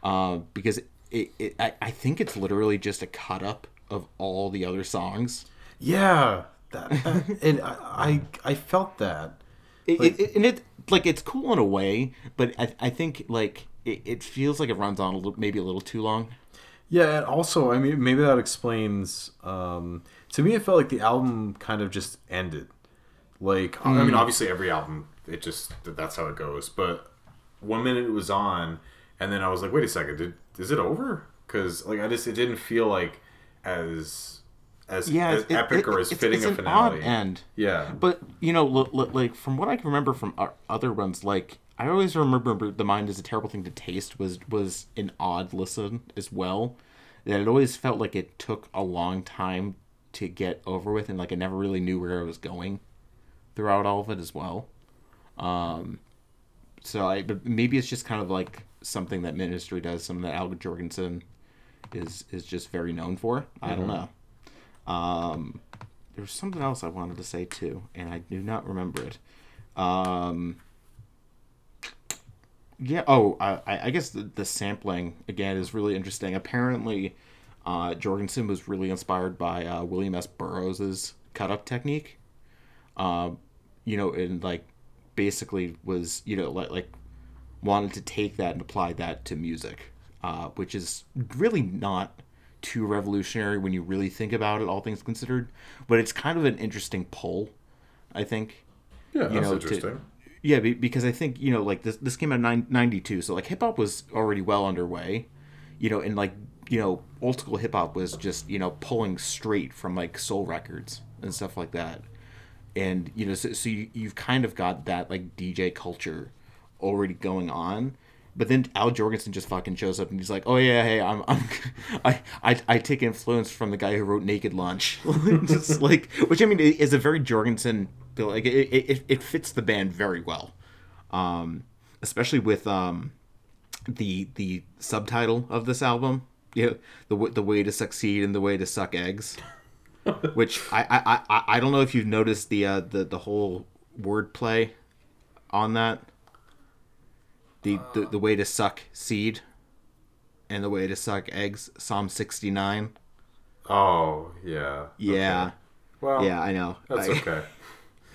Uh, because it, it I, I think it's literally just a cut up of all the other songs. Yeah, that, [laughs] that and I, I I felt that. It, it, it, and it like it's cool in a way, but I, I think like it, it feels like it runs on a little maybe a little too long. Yeah, and also, I mean, maybe that explains. Um, to me, it felt like the album kind of just ended. Like, I mean, obviously, every album, it just that's how it goes. But one minute it was on, and then I was like, wait a second, did is it over? Because like I just it didn't feel like as as, Yeah, as it- epic it- or as it's- fitting it's a finale. odd end. Yeah, But you know, l- l- like from what I can remember from other ones, like I always remember "The Mind Is a Terrible Thing to Taste" was was an odd listen as well. That it always felt like it took a long time to get over with, and like I never really knew where I was going throughout all of it as well. Um, so I, but maybe it's just kind of like something that Ministry does, something that Al Jourgensen is is just very known for. I don't know. Um, there was something else I wanted to say too, and I do not remember it. Um, yeah. Oh, I, I guess the, the sampling again is really interesting. Apparently, uh, Jourgensen was really inspired by uh, William S. Burroughs's cut up technique. Uh, you know, and like basically was you know like like wanted to take that and apply that to music, uh, which is really not too revolutionary when you really think about it, all things considered. But it's kind of an interesting pull, I think. yeah, you that's know, to- interesting. Yeah, because I think you know, like this this came out in 92, so like hip hop was already well underway, you know, and like you know, old school hip hop was just you know pulling straight from like soul records and stuff like that, and you know, so, so you, you've kind of got that like DJ culture already going on. But then Al Jourgensen just fucking shows up and he's like, "Oh yeah, hey, I'm, I'm [laughs] I, I, I take influence from the guy who wrote Naked Lunch." [laughs] just like, which I mean is a very Jourgensen. Like it, it, it fits the band very well, um, especially with um, the the subtitle of this album. You know, the the way to succeed and the way to suck eggs. [laughs] which I, I, I, I don't know if you've noticed the uh, the the whole wordplay on that. The, the the way to suck seed, and the way to suck eggs. Psalm sixty nine. Oh yeah, Yeah, Okay. Well, yeah, I know. that's I- okay.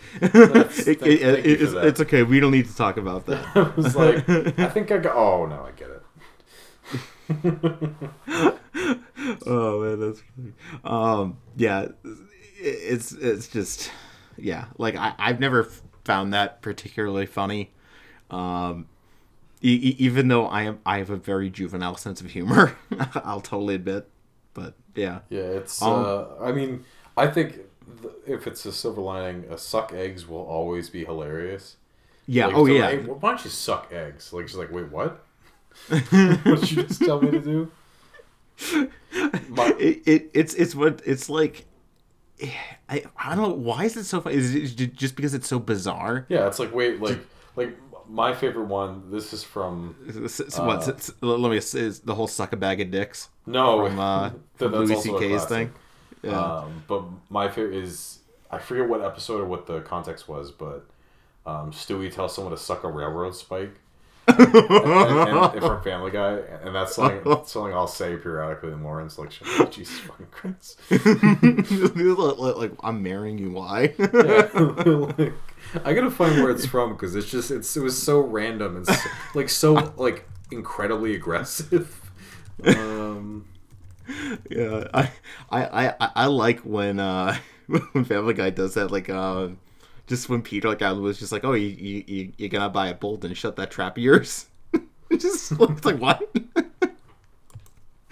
[laughs] That's- It, thank- it- thank you it's, it's okay. We don't need to talk about that. [laughs] I was like, [laughs] I think I got. Oh no, I get it. oh man, that's funny. Um, yeah, it- it's it's just yeah. Like I I've never found that particularly funny. Um, e- even though I am I have a very juvenile sense of humor, [laughs] I'll totally admit. But yeah, Yeah, it's. Um, uh, I mean, I think th- if it's a silver lining, a suck eggs will always be hilarious. yeah. Like, oh yeah. hey, why don't you suck eggs? Like, she's like, wait, what? [laughs] what did you just tell me to do? My, it, it it's it's what it's like. I I don't know why is it so funny. Is it just because it's so bizarre? yeah, it's like wait, like like my favorite one. This is from S- s- what? let me is the whole suck a bag of dicks no from uh, [laughs] from Louis C.K.'s thing. Yeah. Um, but my favorite is I forget what episode or what the context was, but um, Stewie tells someone to suck a railroad spike, and, and, and from Family Guy, and that's something, [laughs] something I'll say periodically in Lawrence, like, Jesus fucking Christ. [laughs] like, like, I'm marrying you. Why? [laughs] like, I gotta find where it's from because it's just it's it was so random and so, like so like incredibly aggressive. Um, yeah, I, I, I, I like when uh when Family Guy does that. Like, uh, just when Peter like I was just like, oh, you you you you're gonna buy a bolt and shut that trap of yours. [laughs] It just [laughs] it's like what?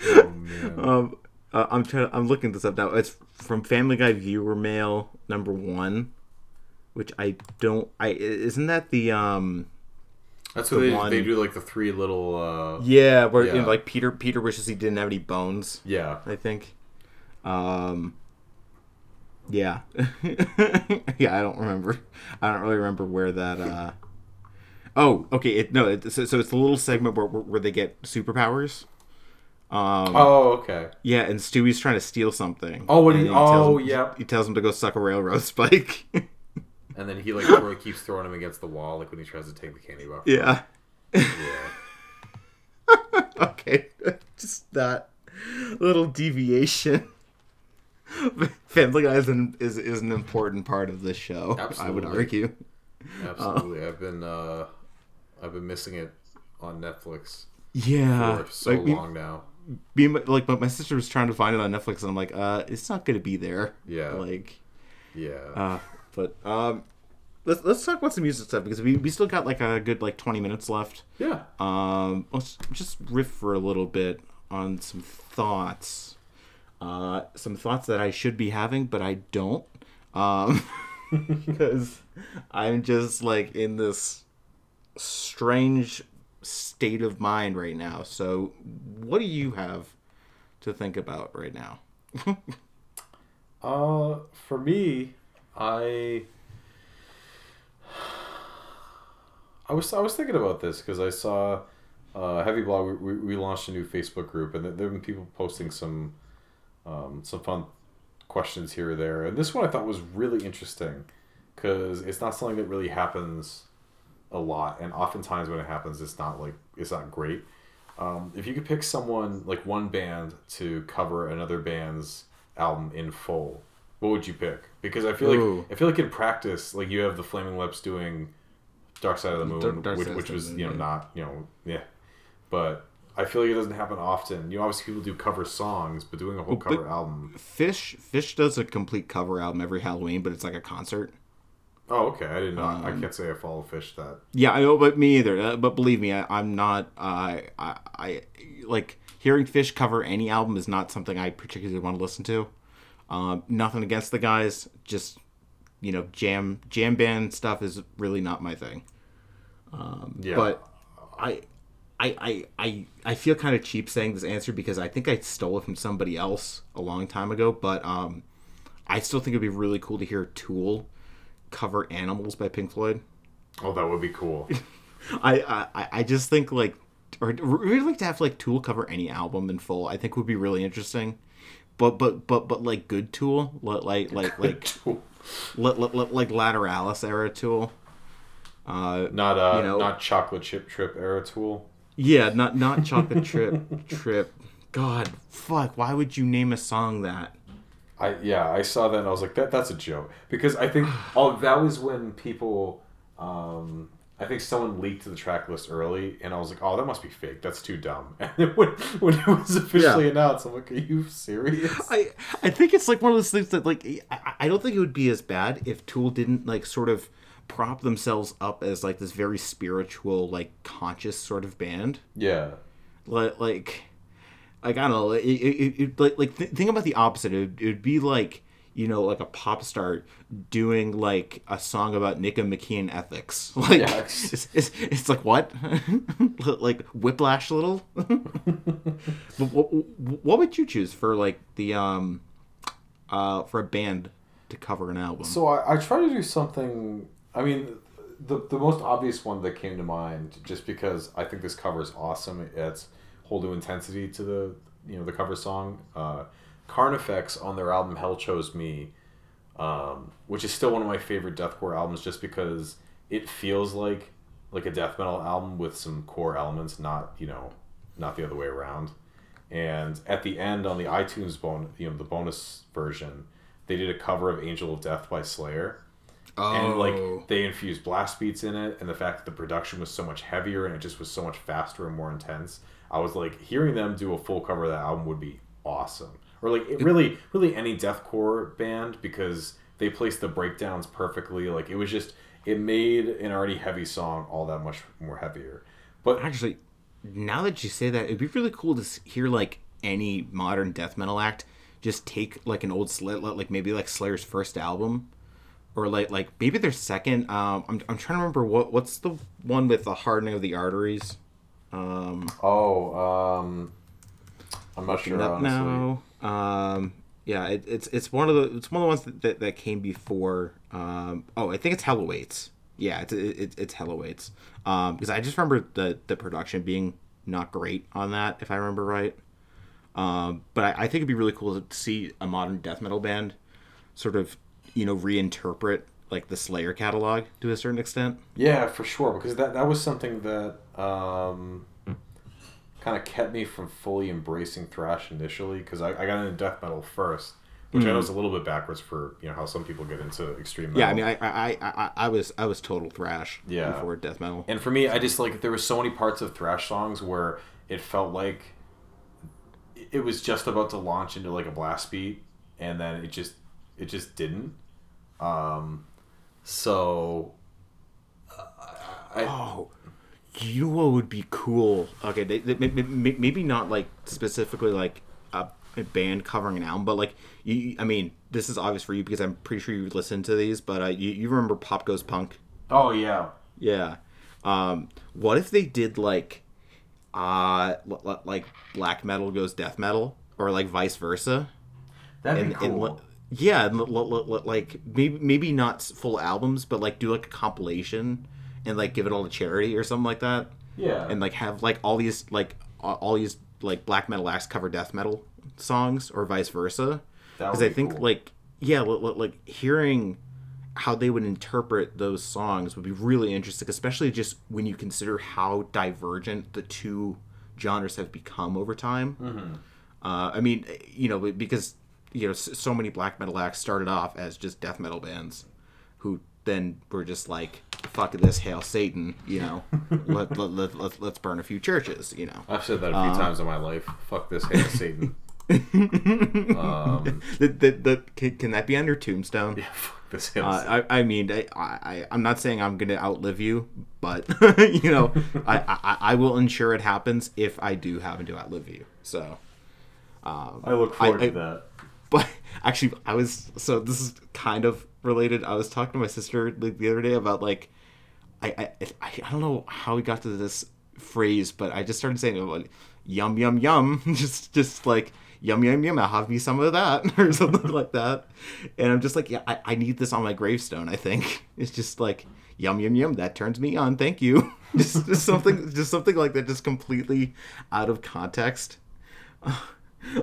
oh man. [laughs] um, uh, I'm trying. I'm looking this up now. It's from Family Guy viewer mail number one, which I don't. I isn't that the um. That's what the they, one- they do like the three little uh Yeah, where you know, like Peter Peter wishes he didn't have any bones. yeah. I think. Um. Yeah. [laughs] yeah, I don't remember. I don't really remember where that. uh Oh, okay. It, no, it, so, so it's a little segment where, where where they get superpowers. Um. Oh okay. Yeah, and Stewie's trying to steal something. Oh, when And he- tells oh, him- yeah. He tells him to go suck a railroad spike. [laughs] And then he like throw, keeps throwing him against the wall like when he tries to take the candy bar. yeah. Yeah. [laughs] Okay. Just that little deviation. Family Guy is an, is, is an important part of this show. I would argue. Absolutely. I've been uh I've been missing it on Netflix Yeah. for so like, me- long now. Me, and my- like, but my sister was trying to find it on Netflix, and I'm like, uh, it's not gonna be there. Yeah. Like, Yeah. uh, but um, let's let's talk about some music stuff because we we still got like a good like 20 minutes left. yeah. Um, let's just riff for a little bit on some thoughts. Uh, some thoughts that I should be having, but I don't. Um, [laughs] because I'm just like in this strange state of mind right now. So, what do you have to think about right now? Uh, for me, I I was I was thinking about this because I saw uh, Heavy Blog. We, we, we launched a new Facebook group, and there have been people posting some um, some fun questions here or there. And this one I thought was really interesting because it's not something that really happens a lot, and oftentimes when it happens, it's not like it's not great. Um, if you could pick someone like one band to cover another band's album in full, what would you pick? Because I feel like I feel like in practice, like you have the Flaming Lips doing Dark Side of the Moon, Dark- Dark which, which was you know yeah. not you know yeah, but I feel like it doesn't happen often. You know, obviously people do cover songs, but doing a whole cover album. Phish Phish does a complete cover album every Halloween, but it's like a concert. Oh, okay. I didn't know. I Um, can't say I follow Phish that. Yeah, I know, but me either. Uh, but believe me, I, I'm not. Uh, I, I like hearing Phish cover any album is not something I particularly want to listen to. Um, nothing against the guys, just you know, jam jam band stuff is really not my thing. Yeah, But I, I, I, I, I feel kind of cheap saying this answer because I think I stole it from somebody else a long time ago. But um, I still think it'd be really cool to hear Tool cover "Animals" by Pink Floyd. oh, that would be cool. [laughs] I, I I just think like or really like to have like Tool cover any album in full. I think would be really interesting. But but but but like good Tool, like like [laughs] like like like, like, like Lateralus era Tool. Uh, not uh, You know- not chocolate chip trip era tool. Yeah, not not Chocolate [laughs] Trip Trip. God, fuck! Why would you name a song that? I yeah, I saw that and I was like, that that's a joke because I think [sighs] oh that was when people, um, I think someone leaked the track list early and I was like, oh that must be fake. That's too dumb. [laughs] And then when when it was officially Yeah. announced, I'm like, are you serious? I I think it's like one of those things that like I, I don't think it would be as bad if Tool didn't like sort of prop themselves up as like this very spiritual like conscious sort of band. yeah, like like like I don't know, it, it, it, like like th- think about the opposite. It would, be like you know like a pop star doing like a song about Nicomachean ethics. [laughs] Like Yeah. it's, it's, it's like what [laughs] like whiplash little. [laughs] But what, what would you choose for like the um uh for a band to cover an album? So I, I try to do something. I mean, the the most obvious one that came to mind, just because I think this cover is awesome. It's whole new intensity to the you know the cover song. Uh, Carnifex on their album Hell Chose Me, um, which is still one of my favorite deathcore albums, just because it feels like like a death metal album with some core elements, not you know, not the other way around. And at the end on the iTunes bonus, you know, the bonus version, they did a cover of "Angel of Death" by Slayer. And Oh. like they infused blast beats in it, and the fact that the production was so much heavier and it just was so much faster and more intense. I was like, hearing them do a full cover of that album would be awesome. Or like it really, really any deathcore band because they placed the breakdowns perfectly. Like it was just it made an already heavy song all that much more heavier. But Actually, now that you say that, it'd be really cool to hear like any modern death metal act just take like an old Slayer, like maybe like Slayer's first album, or like like maybe their second. Um, I'm, I'm trying to remember what what's the one with the hardening of the arteries. Um, oh, um, I'm not sure up honestly. now. Um, yeah, it, it's it's one of the it's one of the ones that, that, that came before. Um, oh, I think it's Hell Awaits. Yeah, it's it, it's Hell Awaits. Um, because I just remember the the production being not great on that, if I remember right. Um, but I, I think it'd be really cool to see a modern death metal band sort of you know reinterpret like the Slayer catalog to a certain extent. Yeah, for sure. Because that that was something that um, kind of kept me from fully embracing thrash initially. Because I, I got into death metal first, which I know is a little bit backwards for you know how some people get into extreme metal. Yeah, I mean, I I, I, I, I was I was total thrash Yeah. before death metal. And for me, I just like there were so many parts of thrash songs where it felt like it was just about to launch into like a blast beat, and then it just it just didn't. Um, so I, Oh, you know what would be cool? Okay, they, they, may- may- maybe not like specifically like a, a band covering an album, but like you. I mean, this is obvious for you because I'm pretty sure you listened to these. But uh, you you remember Pop Goes Punk? oh yeah, Yeah. Um, what if they did like, uh, like black metal goes death metal, or like vice versa? that'd and, be cool. and yeah, like maybe maybe not full albums, but like do like a compilation and like give it all to charity or something like that, yeah, and like have like all these like all these like black metal acts cover death metal songs or vice versa. Because I think cool. like yeah, li- li- like hearing how they would interpret those songs would be really interesting, especially just when you consider how divergent the two genres have become over time. Mm-hmm. Uh, I mean, you know, because you know, so many black metal acts started off as just death metal bands, who then were just like, "Fuck this, hail Satan," you know, [laughs] let, let, let, let, let's burn a few churches, you know. I've said that a few Uh, times in my life. Fuck this, hail Satan. [laughs] um, That, that, that, can, can that be on your tombstone? yeah, fuck this, hate Uh, I, I mean, I, I, I'm not saying I'm gonna outlive you, but [laughs] you know, I, I, I will ensure it happens if I do happen to outlive you. So, um, I look forward I- to that. But [laughs] actually, I was so this is kind of related. I was talking to my sister like, the other day about like, I, I, I, don't know how we got to this phrase, but I just started saying like, yum yum yum, [laughs] just just like yum yum yum. I'll have me some of that [laughs] or something like that. And I'm just like, yeah, I, I need this on my gravestone. I think it's just like yum yum yum. That turns me on. Thank you. just, just something, just something like that, just completely out of context.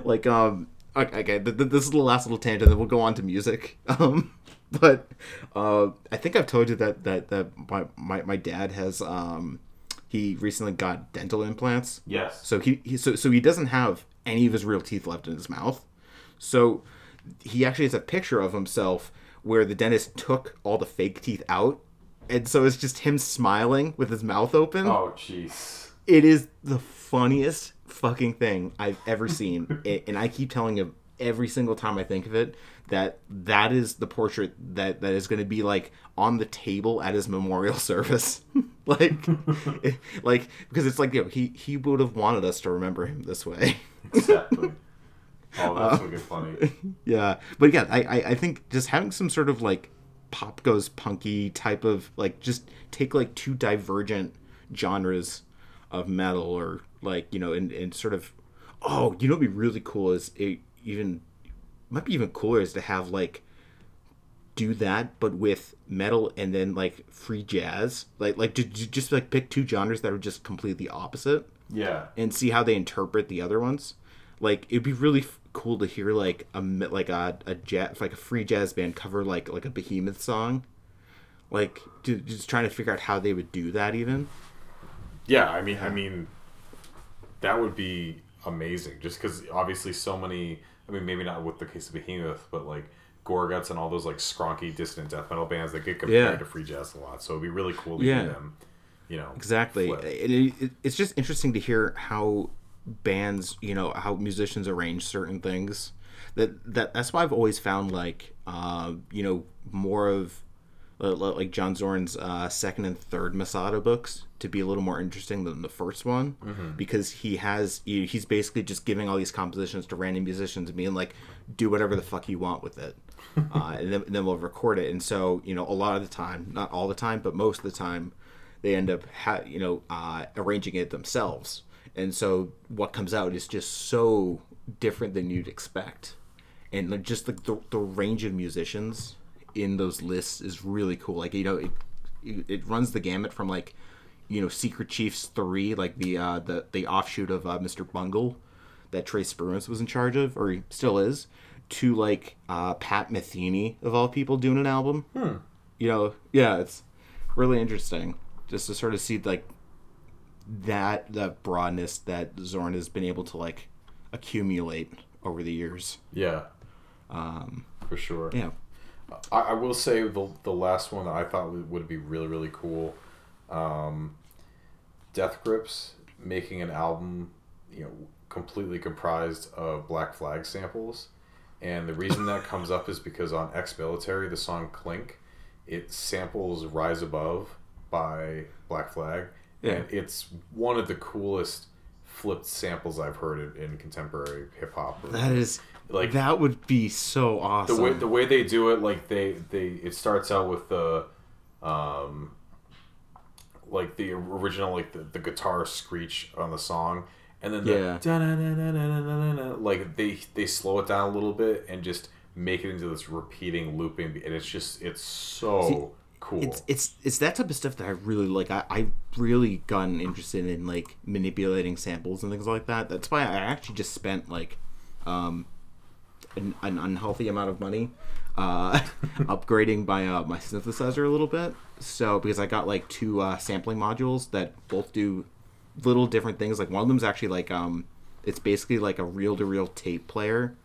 like um okay, okay th- th- this is the last little tangent then we'll go on to music [laughs] um but uh i think i've told you that that that my my, my dad has um he recently got dental implants Yes. so he, he so, so he doesn't have any of his real teeth left in his mouth so he actually has a picture of himself where the dentist took all the fake teeth out and so it's just him smiling with his mouth open Oh jeez. it is the funniest fucking thing I've ever seen, [laughs] and I keep telling him every single time I think of it that that is the portrait that that is going to be like on the table at his memorial [laughs] service, [laughs] like, it- like because it's like you know he he would have wanted us to remember him this way. Exactly. Oh, that's uh, fucking funny. yeah, but yeah, I, I I think just having some sort of like pop goes punky type of like just take like two divergent genres of metal or like you know and, and sort of oh you know what'd be really cool is it even might be even cooler is to have like do that but with metal and then like free jazz like like ju- ju- just like pick two genres that are just completely opposite Yeah. and see how they interpret the other ones. Like it'd be really f- cool to hear like a like a a jazz like a free jazz band cover like like a Behemoth song, Like, ju- just trying to figure out how they would do that. Even Yeah, I mean, I mean, that would be amazing. Just because obviously so many. I mean, maybe not with the case of Behemoth, but like Gorguts and all those like skronky dissident death metal bands that get compared Yeah. to free jazz a lot. So it'd be really cool to Yeah. hear them. You know, exactly. It, it, it- it's just interesting to hear how bands, you know, how musicians arrange certain things. That that that's why I've always found like, uh, you know, more of like John Zorn's uh, second and third Masada books to be a little more interesting than the first one because he has he's basically just giving all these compositions to random musicians and being like, do whatever the fuck you want with it, [laughs] uh, and, then, and then we'll record it. And so you know, a lot of the time, not all the time, but most of the time, they end up ha- you know uh, arranging it themselves. And so what comes out is just so different than you'd expect and just like the, the range of musicians in those lists is really cool. Like you know it it runs the gamut from like you know secret chiefs 3 like the uh the the offshoot of uh, mr bungle that Trey spruance was in charge of or he still is to like uh pat metheny of all people doing an album. You know yeah it's really interesting just to sort of see like that that broadness that zorn has been able to like accumulate over the years. Yeah, um, for sure. yeah I, I will say the the last one that I thought would, would be really really cool, um, Death Grips making an album, you know, completely comprised of Black Flag samples, and the reason that comes up is because on Ex Military, the song Clink, it samples Rise Above by Black Flag, and it's one of the coolest flipped samples I've heard in, in contemporary hip hop. That is Like- that would be so awesome. the way the way they do it like they they it starts out with the um like the original like the, the guitar screech on the song and then the Yeah. like they they slow it down a little bit and just make it into this repeating looping and it's just it's so cool it's it's it's that type of stuff that I really like. I I really gotten interested in like manipulating samples and things like that. That's why I actually just spent like um an, an unhealthy amount of money uh [laughs] upgrading my uh my synthesizer a little bit. So because I got like two uh sampling modules that both do little different things. Like one of them's actually like um it's basically like a reel to reel tape player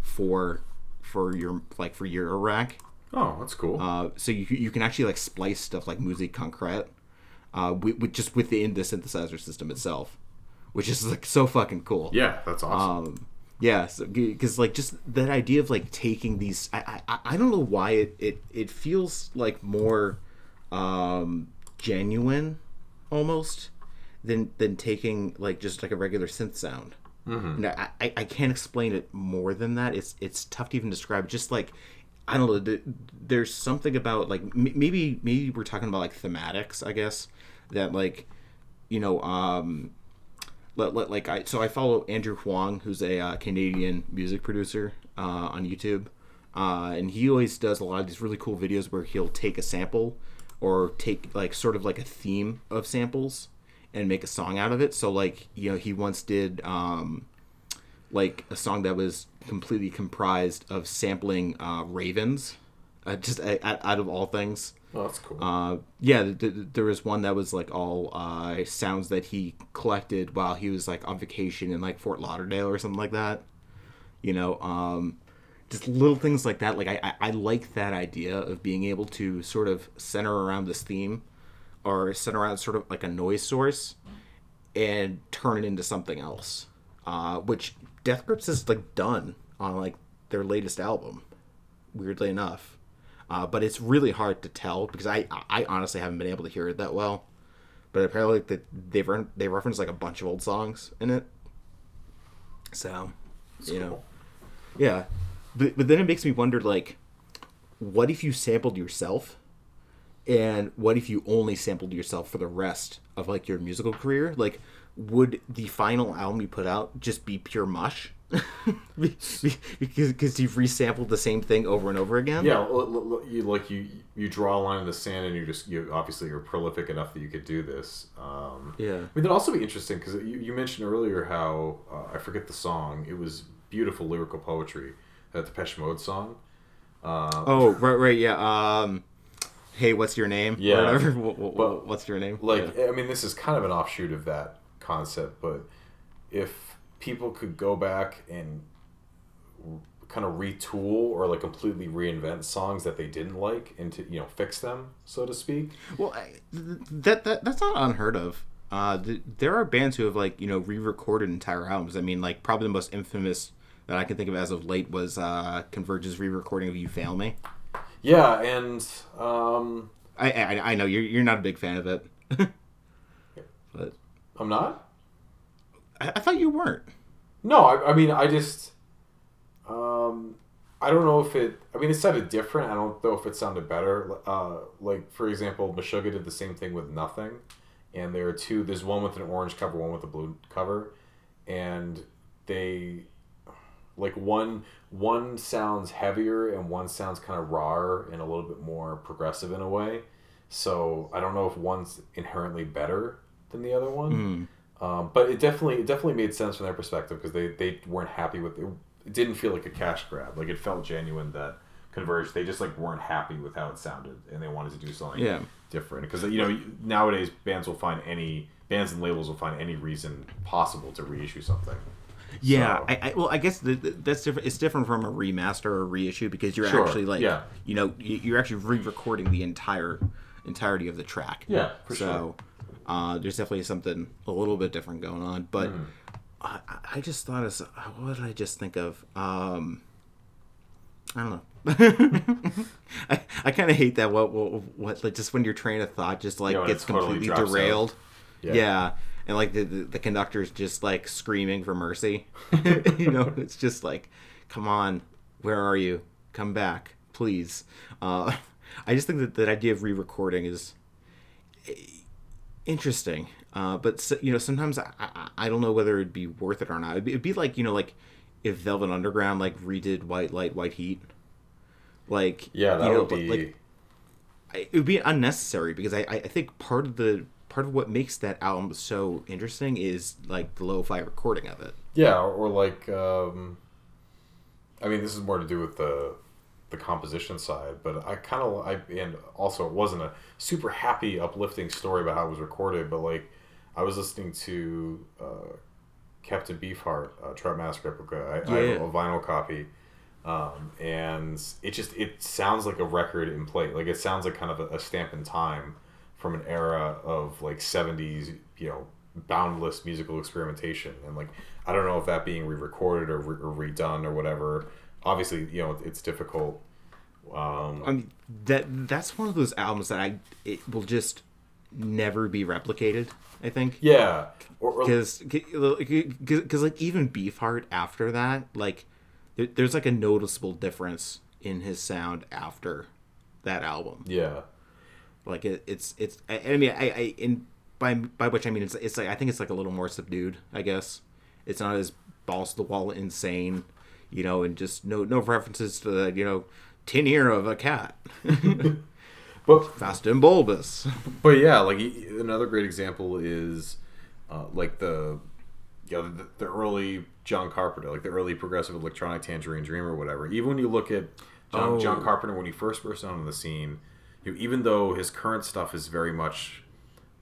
for for your like for your rack. oh that's cool Uh, so you you can actually like splice stuff like musique concrète, uh, with, with just within the synthesizer system itself, which is like so fucking cool. yeah that's awesome Um, yeah, because like just that idea of like taking these, I I, I don't know why it, it it feels like more um, genuine, almost, than than taking like just like a regular synth sound. Mm-hmm. No, I, I I can't explain it more than that. It's it's tough to even describe. Just like I don't know. There's something about like m- maybe maybe we're talking about like thematics. I guess that like you know um like I so I follow Andrew Huang, who's a uh, Canadian music producer uh, on YouTube, uh, and he always does a lot of these really cool videos where he'll take a sample or take like sort of like a theme of samples and make a song out of it. So like you know he once did um, like a song that was completely comprised of sampling uh, ravens, uh, just a, out of all things. Oh, that's cool Uh, yeah, th- th- there was one that was like all uh, sounds that he collected while he was like on vacation in like Fort Lauderdale or something like that. You know, um, just little things like that. Like I, I, I like that idea of being able to sort of center around this theme, or center around sort of like a noise source, and turn it into something else. Uh, which Death Grips has like done on like their latest album. Weirdly enough, uh, but it's really hard to tell because I I honestly haven't been able to hear it that well. But apparently, like, they've re- they reference like a bunch of old songs in it. So, you know, yeah. But but then it makes me wonder like, what if you sampled yourself, and what if you only sampled yourself for the rest of like your musical career? Like, would the final album you put out just be pure mush? [laughs] because you've resampled the same thing over and over again. Yeah, you like you you draw a line in the sand, and you just you obviously you're prolific enough that you could do this. Um, Yeah. I mean, that'd also be interesting because you, you mentioned earlier how uh, I forget the song. It was beautiful lyrical poetry, that Depeche Mode song. Oh, right, right, yeah. Um, hey, what's your name? Yeah. whatever. [laughs] Wh- wh- But, what's your name? like Yeah. i mean this is kind of an offshoot of that concept but if people could go back and kind of retool or like completely reinvent songs that they didn't like and to you know fix them so to speak Well, I, that, that that's not unheard of. Uh, th- there are bands who have like you know re-recorded entire albums. I mean, like probably the most infamous that I can think of as of late was uh, Converge's re-recording of "You Fail Me." yeah and um I I, I know you're you're not a big fan of it, [laughs] but i'm not I, I thought you weren't. no I, I mean i just um i don't know if it i mean it sounded different. I don't know if it sounded better. Uh like for example meshuggah did the same thing with nothing and there are two there's one with an orange cover one with a blue cover and they like one one sounds heavier and one sounds kind of rawer and a little bit more progressive in a way. So i don't know if one's inherently better than the other one um, but it definitely it definitely made sense from their perspective because they, they weren't happy with it. It didn't feel like a cash grab. Like it felt genuine that Converge they just like weren't happy with how it sounded and they wanted to do something Yeah. different. Because you know nowadays bands will find any bands and labels will find any reason possible to reissue something. Yeah, So- I, I well, I guess the, the, that's different. It's different from a remaster or reissue because you're Sure, actually like, yeah. you know, you- you're actually re-recording the entire entirety of the track. Yeah, for so, uh, there's definitely something a little bit different going on. But Mm-hmm. I, I just thought of what did I just think of? Um, I don't know. [laughs] I, I kind of hate that. What, what what like just when your train of thought just like Yeah, gets totally completely derailed. Yeah. Yeah. And like the, the the conductor's just like screaming for mercy. [laughs] you know, it's just like, come on, where are you? Come back, please. Uh, [laughs] I just think that that idea of re-recording is eh, interesting. Uh, but so, you know, sometimes I, I I don't know whether it'd be worth it or not. It'd be, it'd be like you know, like if Velvet Underground like redid White Light, White Heat. Like Yeah, that you know, would but, be like it would be unnecessary because I, I think part of the part of what makes that album so interesting is like the lo-fi recording of it. Yeah, or, or like, um, I mean, this is more to do with the the composition side, but I kind of I and also it wasn't a super happy, uplifting story about how it was recorded, but like I was listening to uh, Captain Beefheart, uh, Trout Mask replica. I, I have a vinyl copy. Um, and it just it sounds like a record in play like it sounds like kind of a, a stamp in time from an era of like 70s you know boundless musical experimentation and like i don't know if that being re-recorded or, re- or redone or whatever obviously you know it's difficult um I mean that that's one of those albums that I it will just never be replicated. I think yeah because because like even Beefheart after that like there, there's like a noticeable difference in his sound after that album. yeah Like it, it's it's I, I mean I, I in by by which I mean it's it's like I think it's like a little more subdued. I guess it's not as balls to the wall insane, you know, and just no no references to the you know tin ear of a cat, [laughs] [laughs] but fast and bulbous. But yeah, like another great example is uh, like the you know the, the early John Carpenter, like the early progressive electronic Tangerine Dream or whatever. Even when you look at John, Oh. John Carpenter when he first burst onto the scene, you know, even though his current stuff is very much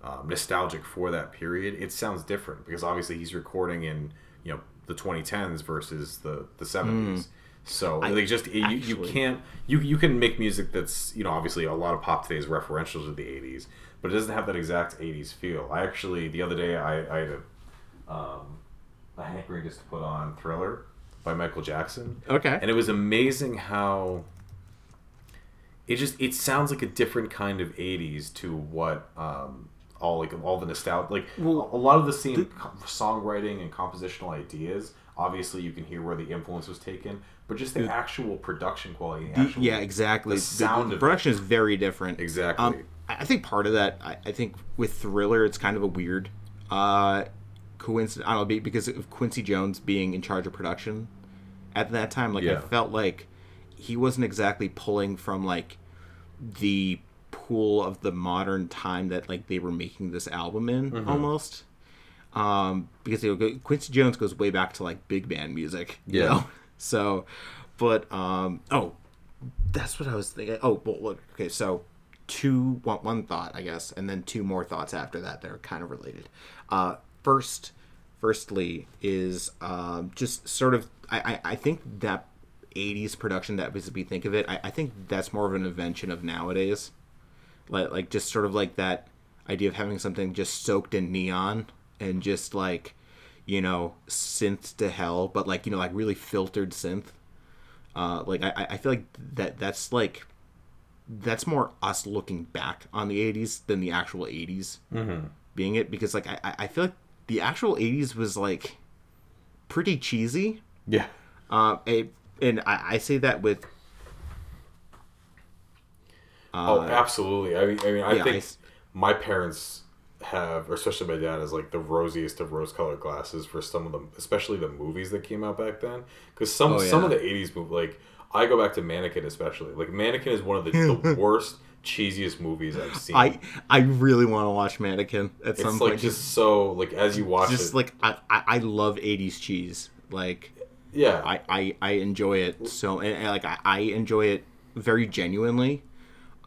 um, nostalgic for that period, it sounds different because obviously he's recording in you know the 2010s versus the the 70s. So I, like just you, you Hmm. can't you you can make music that's you know obviously a lot of pop today is referential to the 80s, but it doesn't have that exact 80s feel. I actually the other day I, I had a um, a hankering just to put on Thriller by Michael Jackson. Okay. And it was amazing how it just it sounds like a different kind of 80s to what um all like all the nostalgia like Well, a lot of the same co- songwriting and compositional ideas obviously you can hear where the influence was taken but just the actual production quality the actual, yeah, exactly. the sound the production is very different. Exactly. Um, I think part of that, I, I think with Thriller, it's kind of a weird uh, coincidence. I don't know because of Quincy Jones being in charge of production at that time. Like I felt like he wasn't exactly pulling from like the pool of the modern time that like they were making this album in Mm-hmm. almost. Um, because you know, Quincy Jones goes way back to like big band music. You Yeah. know? [laughs] So, but um, oh, that's what I was thinking. Oh, well, look, okay. So, two one, one thought, I guess, and then two more thoughts after that that are kind of related. Uh, first, firstly, is um, just sort of I, I, I think that 80s production that we think of it, I, I think that's more of an invention of nowadays. Like like just sort of like that idea of having something just soaked in neon and just like you know synth to hell, but like you know like really filtered synth. Uh, like I, I feel like that that's like that's more us looking back on the 80s than the actual 80s being it because like I, I feel like the actual 80s was like pretty cheesy Yeah. uh, a, and I, I say that with oh, absolutely. I mean, I mean, I Uh, yeah, think I my parents have, or especially my dad, has like the rosiest of rose-colored glasses for some of them, especially the movies that came out back then. Because some Oh, some of the '80s movies, like I go back to Mannequin, especially. Like Mannequin is one of the, the [laughs] worst, cheesiest movies I've seen. I I really want to watch Mannequin at some it's point. like just so like as you watch just it, like I, I I love 80s cheese. Like yeah, I, I, I enjoy it so and, and, like I, I enjoy it very genuinely.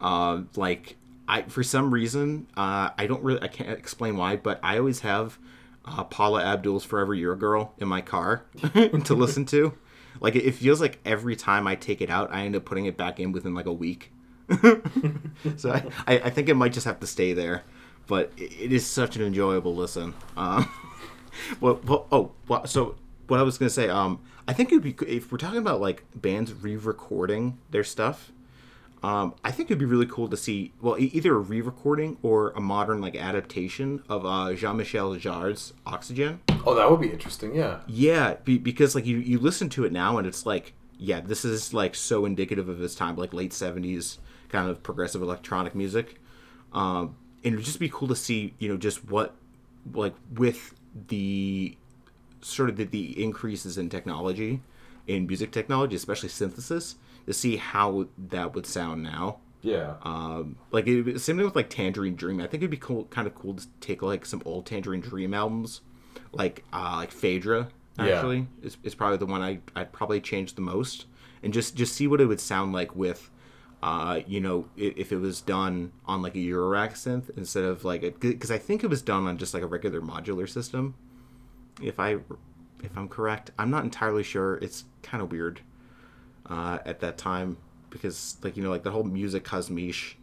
Uh, like I for some reason uh, I don't really I can't explain why, but I always have uh, Paula Abdul's "Forever Your Girl" in my car [laughs] to listen to. Like it feels like every time I take it out, I end up putting it back in within like a week. [laughs] so I, I, think it might just have to stay there, but it, it is such an enjoyable listen. Um, [laughs] well, well, oh, well, so what I was gonna say, um, I think it'd be if we're talking about like bands re-recording their stuff. Um, I think it'd be really cool to see, well, e- either a re-recording or a modern like adaptation of uh, Jean-Michel Jarre's "Oxygen." oh, that would be interesting. Yeah, Yeah, be, because like you you listen to it now and it's like, yeah, this is like so indicative of his time, like late seventies kind of progressive electronic music. Um, and it'd just be cool to see, you know, just what like with the sort of the, the increases in technology, in music technology, especially synthesis, to see how that would sound now. yeah. Um, like it, same thing with like Tangerine Dream. I think it'd be cool, kind of cool to take like some old Tangerine Dream albums, like uh, like Phaedra. Yeah. Actually, is, is probably the one I I'd probably change the most, and just just see what it would sound like with, uh, you know, if, if it was done on like a Eurorack synth instead of like a because I think it was done on just like a regular modular system. If I if I'm correct, I'm not entirely sure. It's kind of weird uh, at that time because like you know like the whole music kosmische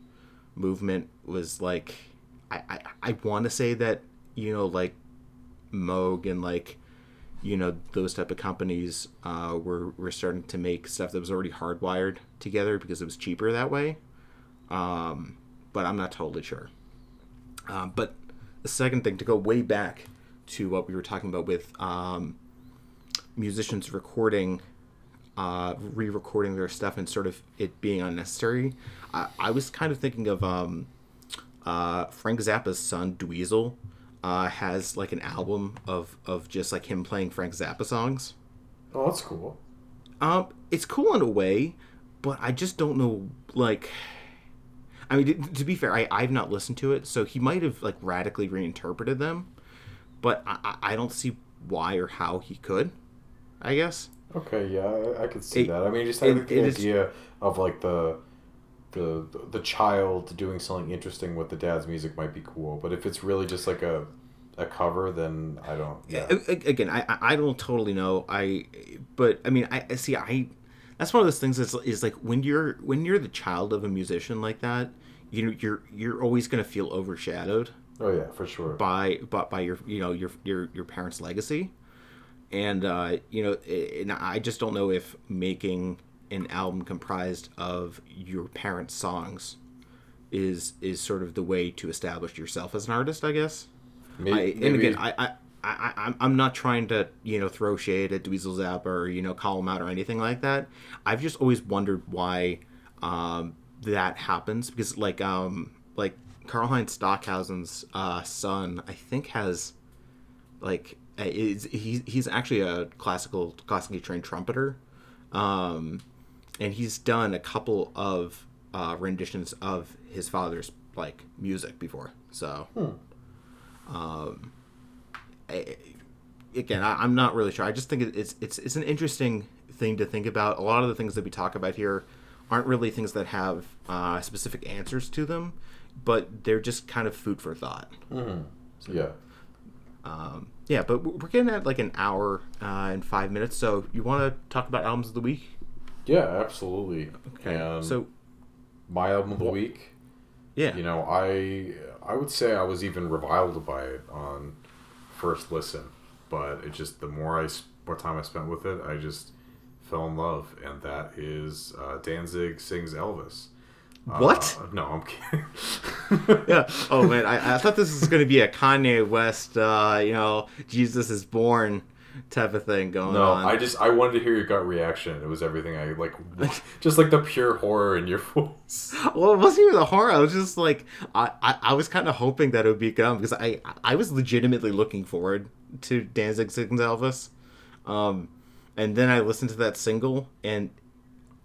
movement was like I I, I want to say that you know like Moog and like you know those type of companies uh, were were starting to make stuff that was already hardwired together because it was cheaper that way. Um, but I'm not totally sure. Um, but the second thing to go way back to what we were talking about with um, musicians recording uh, re-recording their stuff and sort of it being unnecessary. I, I was kind of thinking of um, uh, Frank Zappa's son Dweezil uh, has like an album of of just like him playing Frank Zappa songs. oh, that's cool. Um, it's cool in a way, but I just don't know like. I mean, to, to be fair, I, I've not listened to it, so he might have like radically reinterpreted them, but I, I I don't see why or how he could. I guess. Okay, yeah, I, I could see It- that. I mean, just I it- the it is- idea of like the the the child doing something interesting with the dad's music might be cool, but if it's really just like a a cover, then I don't. Yeah, again I, I don't totally know i but i mean i see i that's one of those things that's is like when you're when you're the child of a musician like that you know you're you're always going to feel overshadowed oh yeah, for sure. by by, by your you know your your your parents legacy and uh you know and i just don't know if making an album comprised of your parents songs is is sort of the way to establish yourself as an artist i guess Maybe, I, and again, I, I, I, I'm, I'm not trying to, you know, throw shade at Dweezil Zappa or, you know, call him out or anything like that. I've just always wondered why um, that happens because, like, um, like Karlheinz Stockhausen's uh, son, I think has, like, is he, he's actually a classical, classically trained trumpeter, um, and he's done a couple of uh, renditions of his father's like music before. So I- again, I, I'm not really sure. I just think it's it's it's an interesting thing to think about. A lot of the things that we talk about here aren't really things that have uh, specific answers to them, but they're just kind of food for thought. Yeah. Yeah, but we're getting at like an hour uh, and five minutes. So you want to talk about albums of the week? Yeah, absolutely. Okay. And so my album of the week, yeah, you know, I I would say I was even reviled by it on first listen, but it just the more I more time I spent with it, I just fell in love, and that is uh, Danzig sings Elvis. What? Uh, no, I'm kidding. [laughs] yeah. Oh man, I, I thought this was going to be a Kanye West, uh, you know, Jesus is born type of thing going No, on. No, I just I wanted to hear your gut reaction. It was everything I like, [laughs] just like the pure horror in your [laughs] voice. Well, it wasn't even the horror. I was just like, I, I, I was kind of hoping that it would be good because I, I was legitimately looking forward to Danzig sings Elvis, um, and then I listened to that single and,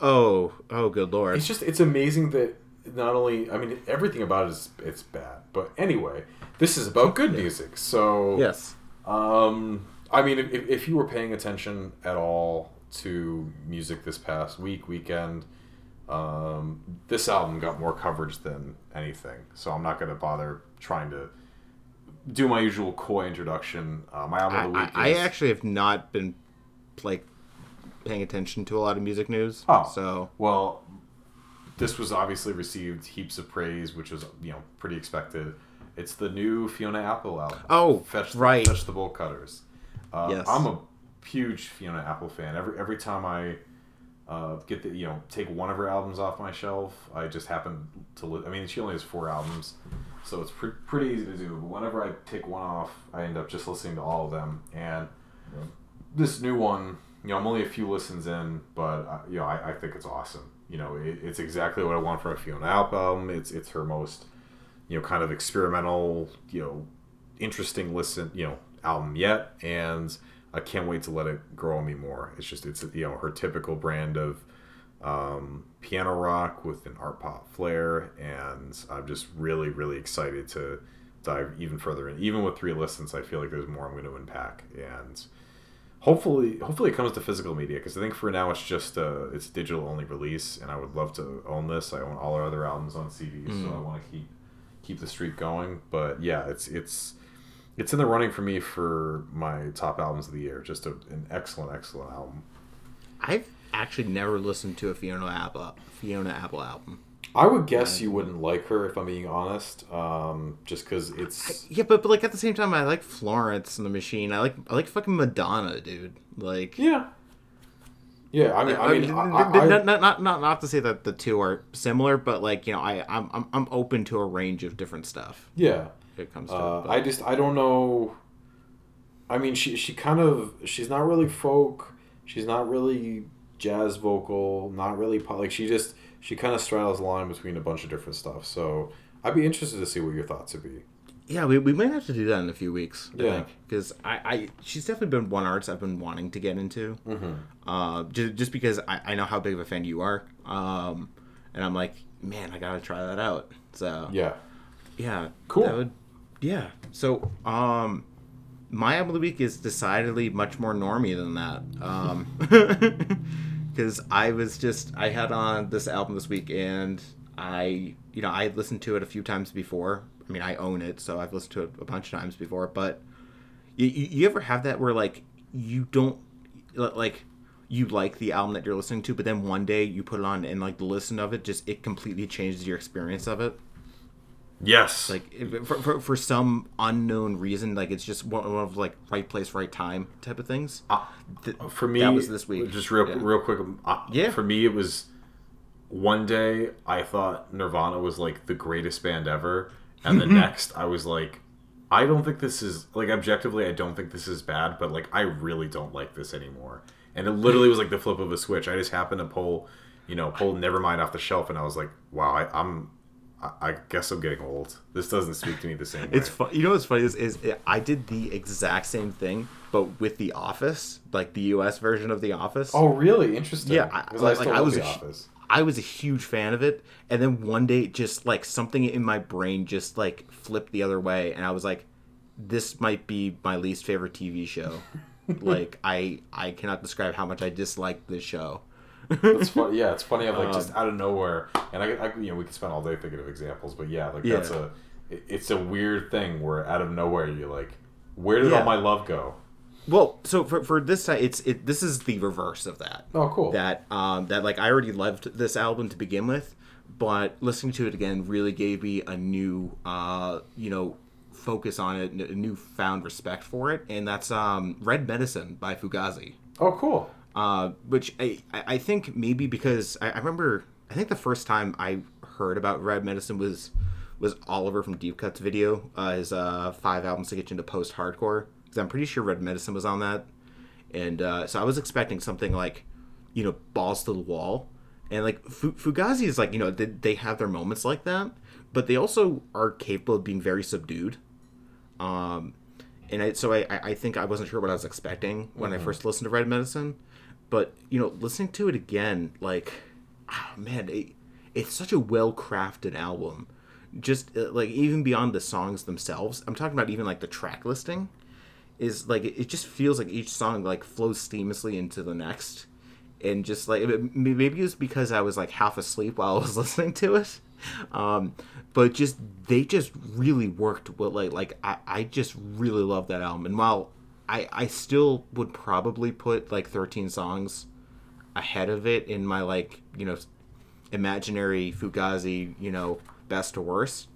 oh, oh, good lord, It's just it's amazing that not only I mean everything about it is it's bad, but anyway, this is about good music. So yes, Um, I mean, if, if you were paying attention at all to music this past week, weekend, um, this album got more coverage than anything. So I'm not going to bother trying to do my usual coy introduction. Uh, my album I, of the week I, I actually have not been like paying attention to a lot of music news. Oh. so well. This was obviously received heaps of praise, which was you know pretty expected. It's the new Fiona Apple album. Oh, Fetch the, right. Fetch the Bolt Cutters. Uh, Yes. I'm a huge Fiona Apple fan. Every every time I uh, get the you know take one of her albums off my shelf, I just happen to. Li- I mean, she only has four albums, so it's pre- pretty easy to do. But whenever I take one off, I end up just listening to all of them. And this new one, you know, I'm only a few listens in, but uh, you know, I, I think it's awesome. You know, it, it's exactly what I want from a Fiona album. It's it's her most you know kind of experimental, you know, interesting listen, you know, album yet, and I can't wait to let it grow on me more. It's just it's you know her typical brand of um, piano rock with an art pop flair, and I'm just really really excited to dive even further in. Even with three listens, I feel like there's more I'm going to unpack, and hopefully hopefully it comes to physical media because I think for now it's just a it's a digital only release, and I would love to own this. I own all our other albums on CD, so mm. I want to keep keep the streak going. But yeah, it's it's it's in the running for me for my top albums of the year. Just a, an excellent excellent album. I've actually never listened to a Fiona Apple Fiona Apple album. I would guess you wouldn't like her if I'm being honest, um, just because it's Yeah, but, but like at the same time, I like Florence and the Machine. I like I like fucking Madonna, dude. Like, yeah, yeah. I mean, I mean, I, n- I, I- not, not not not not to say that the two are similar, but like you know, I I'm I'm, I'm open to a range of different stuff. yeah. It comes to Uh, it. I just I don't know. I mean, she she kind of she's not really folk. She's not really jazz vocal. Not really pop. Like she just she kind of straddles the line between a bunch of different stuff. So I'd be interested to see what your thoughts would be. Yeah, we, we might have to do that in a few weeks. I Yeah. because I, I she's definitely been one arts I've been wanting to get into. Mm-hmm. Uh, just, just because I, I know how big of a fan you are, um, and I'm like, man, I gotta try that out. So Yeah. yeah, Cool. that would- yeah. So um, my album of the week is decidedly much more normy than that. Um, [laughs] because I was just I had on this album this week and I you know I listened to it a few times before. I mean I own it, so I've listened to it a bunch of times before. But you, you ever have that where like you don't like you like the album that you're listening to, but then one day you put it on and like the listen of it just it completely changes your experience of it. Yes. Like for, for for some unknown reason, like it's just one of like right place, right time type of things. Th- for me that was this week. just real Yeah. real quick uh, Yeah. for me it was one day i thought nirvana was like the greatest band ever and the [laughs] next i was like i don't think this is like objectively i don't think this is bad but like i really don't like this anymore and it literally was like the flip of a switch i just happened to pull you know pull nevermind off the shelf and i was like wow I, i'm I, I guess i'm getting old this doesn't speak to me the same way It's fun. You know what's funny is, is I did the exact same thing, but with The Office, like the U.S. version of The Office. oh really interesting yeah, I, 'Cause like, still like, I love was the a, office I was a huge fan of it, and then one day, just like something in my brain just like flipped the other way, and I was like, "This might be my least favorite TV show." [laughs] like I I cannot describe how much I disliked this show. It's fun, [laughs] yeah, it's funny. how like just out of nowhere, and I, I, you know, we could spend all day thinking of examples, but yeah, like that's Yeah. a, it's a weird thing where out of nowhere you're like, where did Yeah. all my love go? Well, so for, for this time, it's it. This is the reverse of that. Oh, cool. That um that like I already loved this album to begin with, but listening to it again really gave me a new uh you know focus on it, a newfound respect for it, and that's um Red Medicine by Fugazi. Oh, cool. Uh, which I, I think maybe because I, I remember I think the first time I heard about Red Medicine was was Oliver from Deep Cuts video, uh, his uh, five albums to get you into post hardcore. Because I'm pretty sure Red Medicine was on that, and uh, so I was expecting something like, you know, balls to the wall, and like Fu- Fugazi is like you know they, they have their moments like that, but they also are capable of being very subdued. Um, and I, so I, I I think I wasn't sure what I was expecting when I first listened to Red Medicine, but you know, listening to it again, like, oh, man, it, it's such a well crafted album. Just uh, like even beyond the songs themselves, I'm talking about even like the track listing, is like it, just feels like each song like flows seamlessly into the next, and just like maybe it- it's because I was like half asleep while I was [laughs] listening to it, um, but just they just really worked well. Like like I, I just really love that album, and while I I still would probably put like 13 songs ahead of it in my like you know imaginary Fugazi you know best to worst.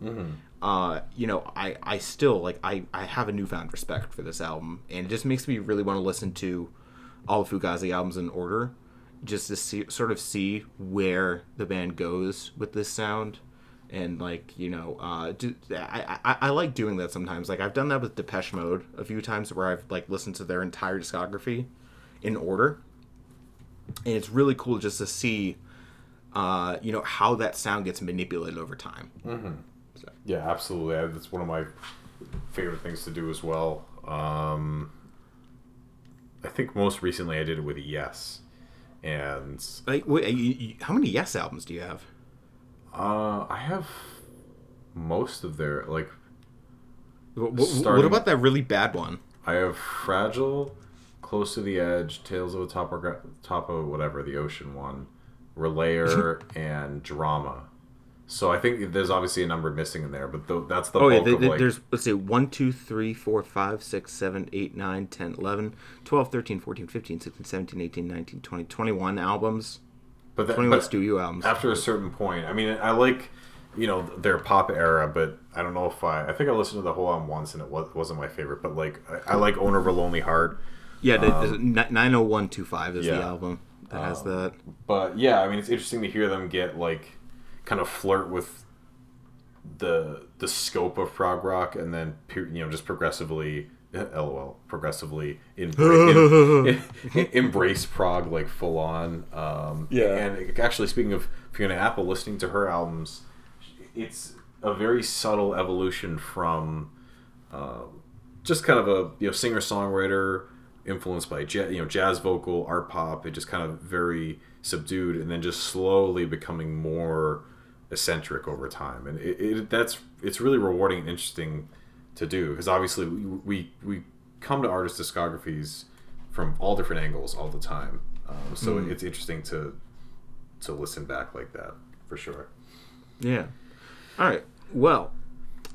Uh, you know, I I still like I I have a newfound respect for this album, and it just makes me really want to listen to all the Fugazi albums in order, just to see sort of see where the band goes with this sound. And like you know, uh, do, I, I I like doing that sometimes. Like I've done that with Depeche Mode a few times, where I've like listened to their entire discography in order, and it's really cool just to see uh, you know how that sound gets manipulated over time. Yeah, absolutely. That's one of my favorite things to do as well. Um, I think most recently I did it with Yes, and Like, wait, how many Yes albums do you have? Uh, I have most of their like What, what, Starting- what about that really bad one? I have Fragile, Close to the Edge, Tales of the Top of, top of whatever, the Ocean one, Relayer, [laughs] and Drama. So I think there's obviously a number missing in there, but th- that's the Oh yeah, bulk there- of there- like. there's let's say 1, 2, 3, 4, 5, 6, 7, 8, 9, 10, 11, 12, 13, 14, 15, 16, 17, 18, 19, 20, 21 albums. But, that, 21 but studio albums. after a certain point, I mean, I like, you know, their pop era, but I don't know if I. I think I listened to the whole album once, and it was, wasn't my favorite. But like, I, I like Owner of a Lonely Heart. yeah, the, the, um, 90125 is the album that has um, that. But yeah, I mean, it's interesting to hear them get like kind of flirt with the the scope of prog rock, and then you know just progressively, lol, progressively embra- em- em- [laughs] embrace prog like full on. Um, Yeah. And actually, speaking of Fiona Apple, listening to her albums, it's a very subtle evolution from um, just kind of a you know singer songwriter influenced by you know jazz vocal art pop it just kind of very subdued and then just slowly becoming more eccentric over time and it, it that's it's really rewarding and interesting to do because obviously we, we we come to artist discographies from all different angles all the time um, so it's interesting to to listen back like that for sure Yeah. All right. Well,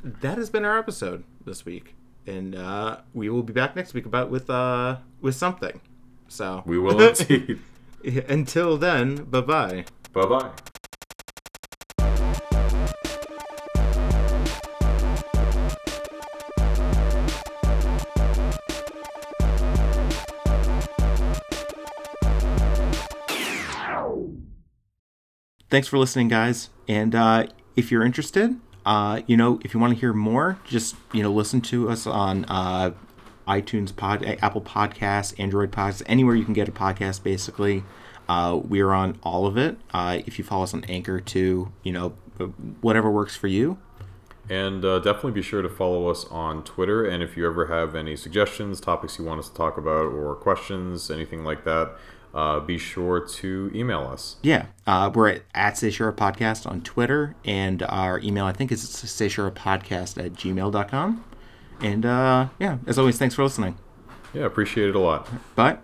that has been our episode this week, and uh, we will be back next week about with uh with something. So we will indeed [laughs] until then, bye bye. bye bye Thanks for listening, guys. And uh, if you're interested, uh, you know, if you want to hear more, just you know, listen to us on uh, iTunes, Pod, Apple Podcasts, Android Podcasts, anywhere you can get a podcast. Basically, uh, we are on all of it. Uh, if you follow us on Anchor, too, you know, whatever works for you. And uh, definitely be sure to follow us on Twitter. And if you ever have any suggestions, topics you want us to talk about, or questions, anything like that, uh, be sure to email us. Yeah, uh, we're at, at Podcast on Twitter, and our email, I think, is sayshurapodcast at gmail.com. And uh, yeah, as always, thanks for listening. Yeah, appreciate it a lot. Bye.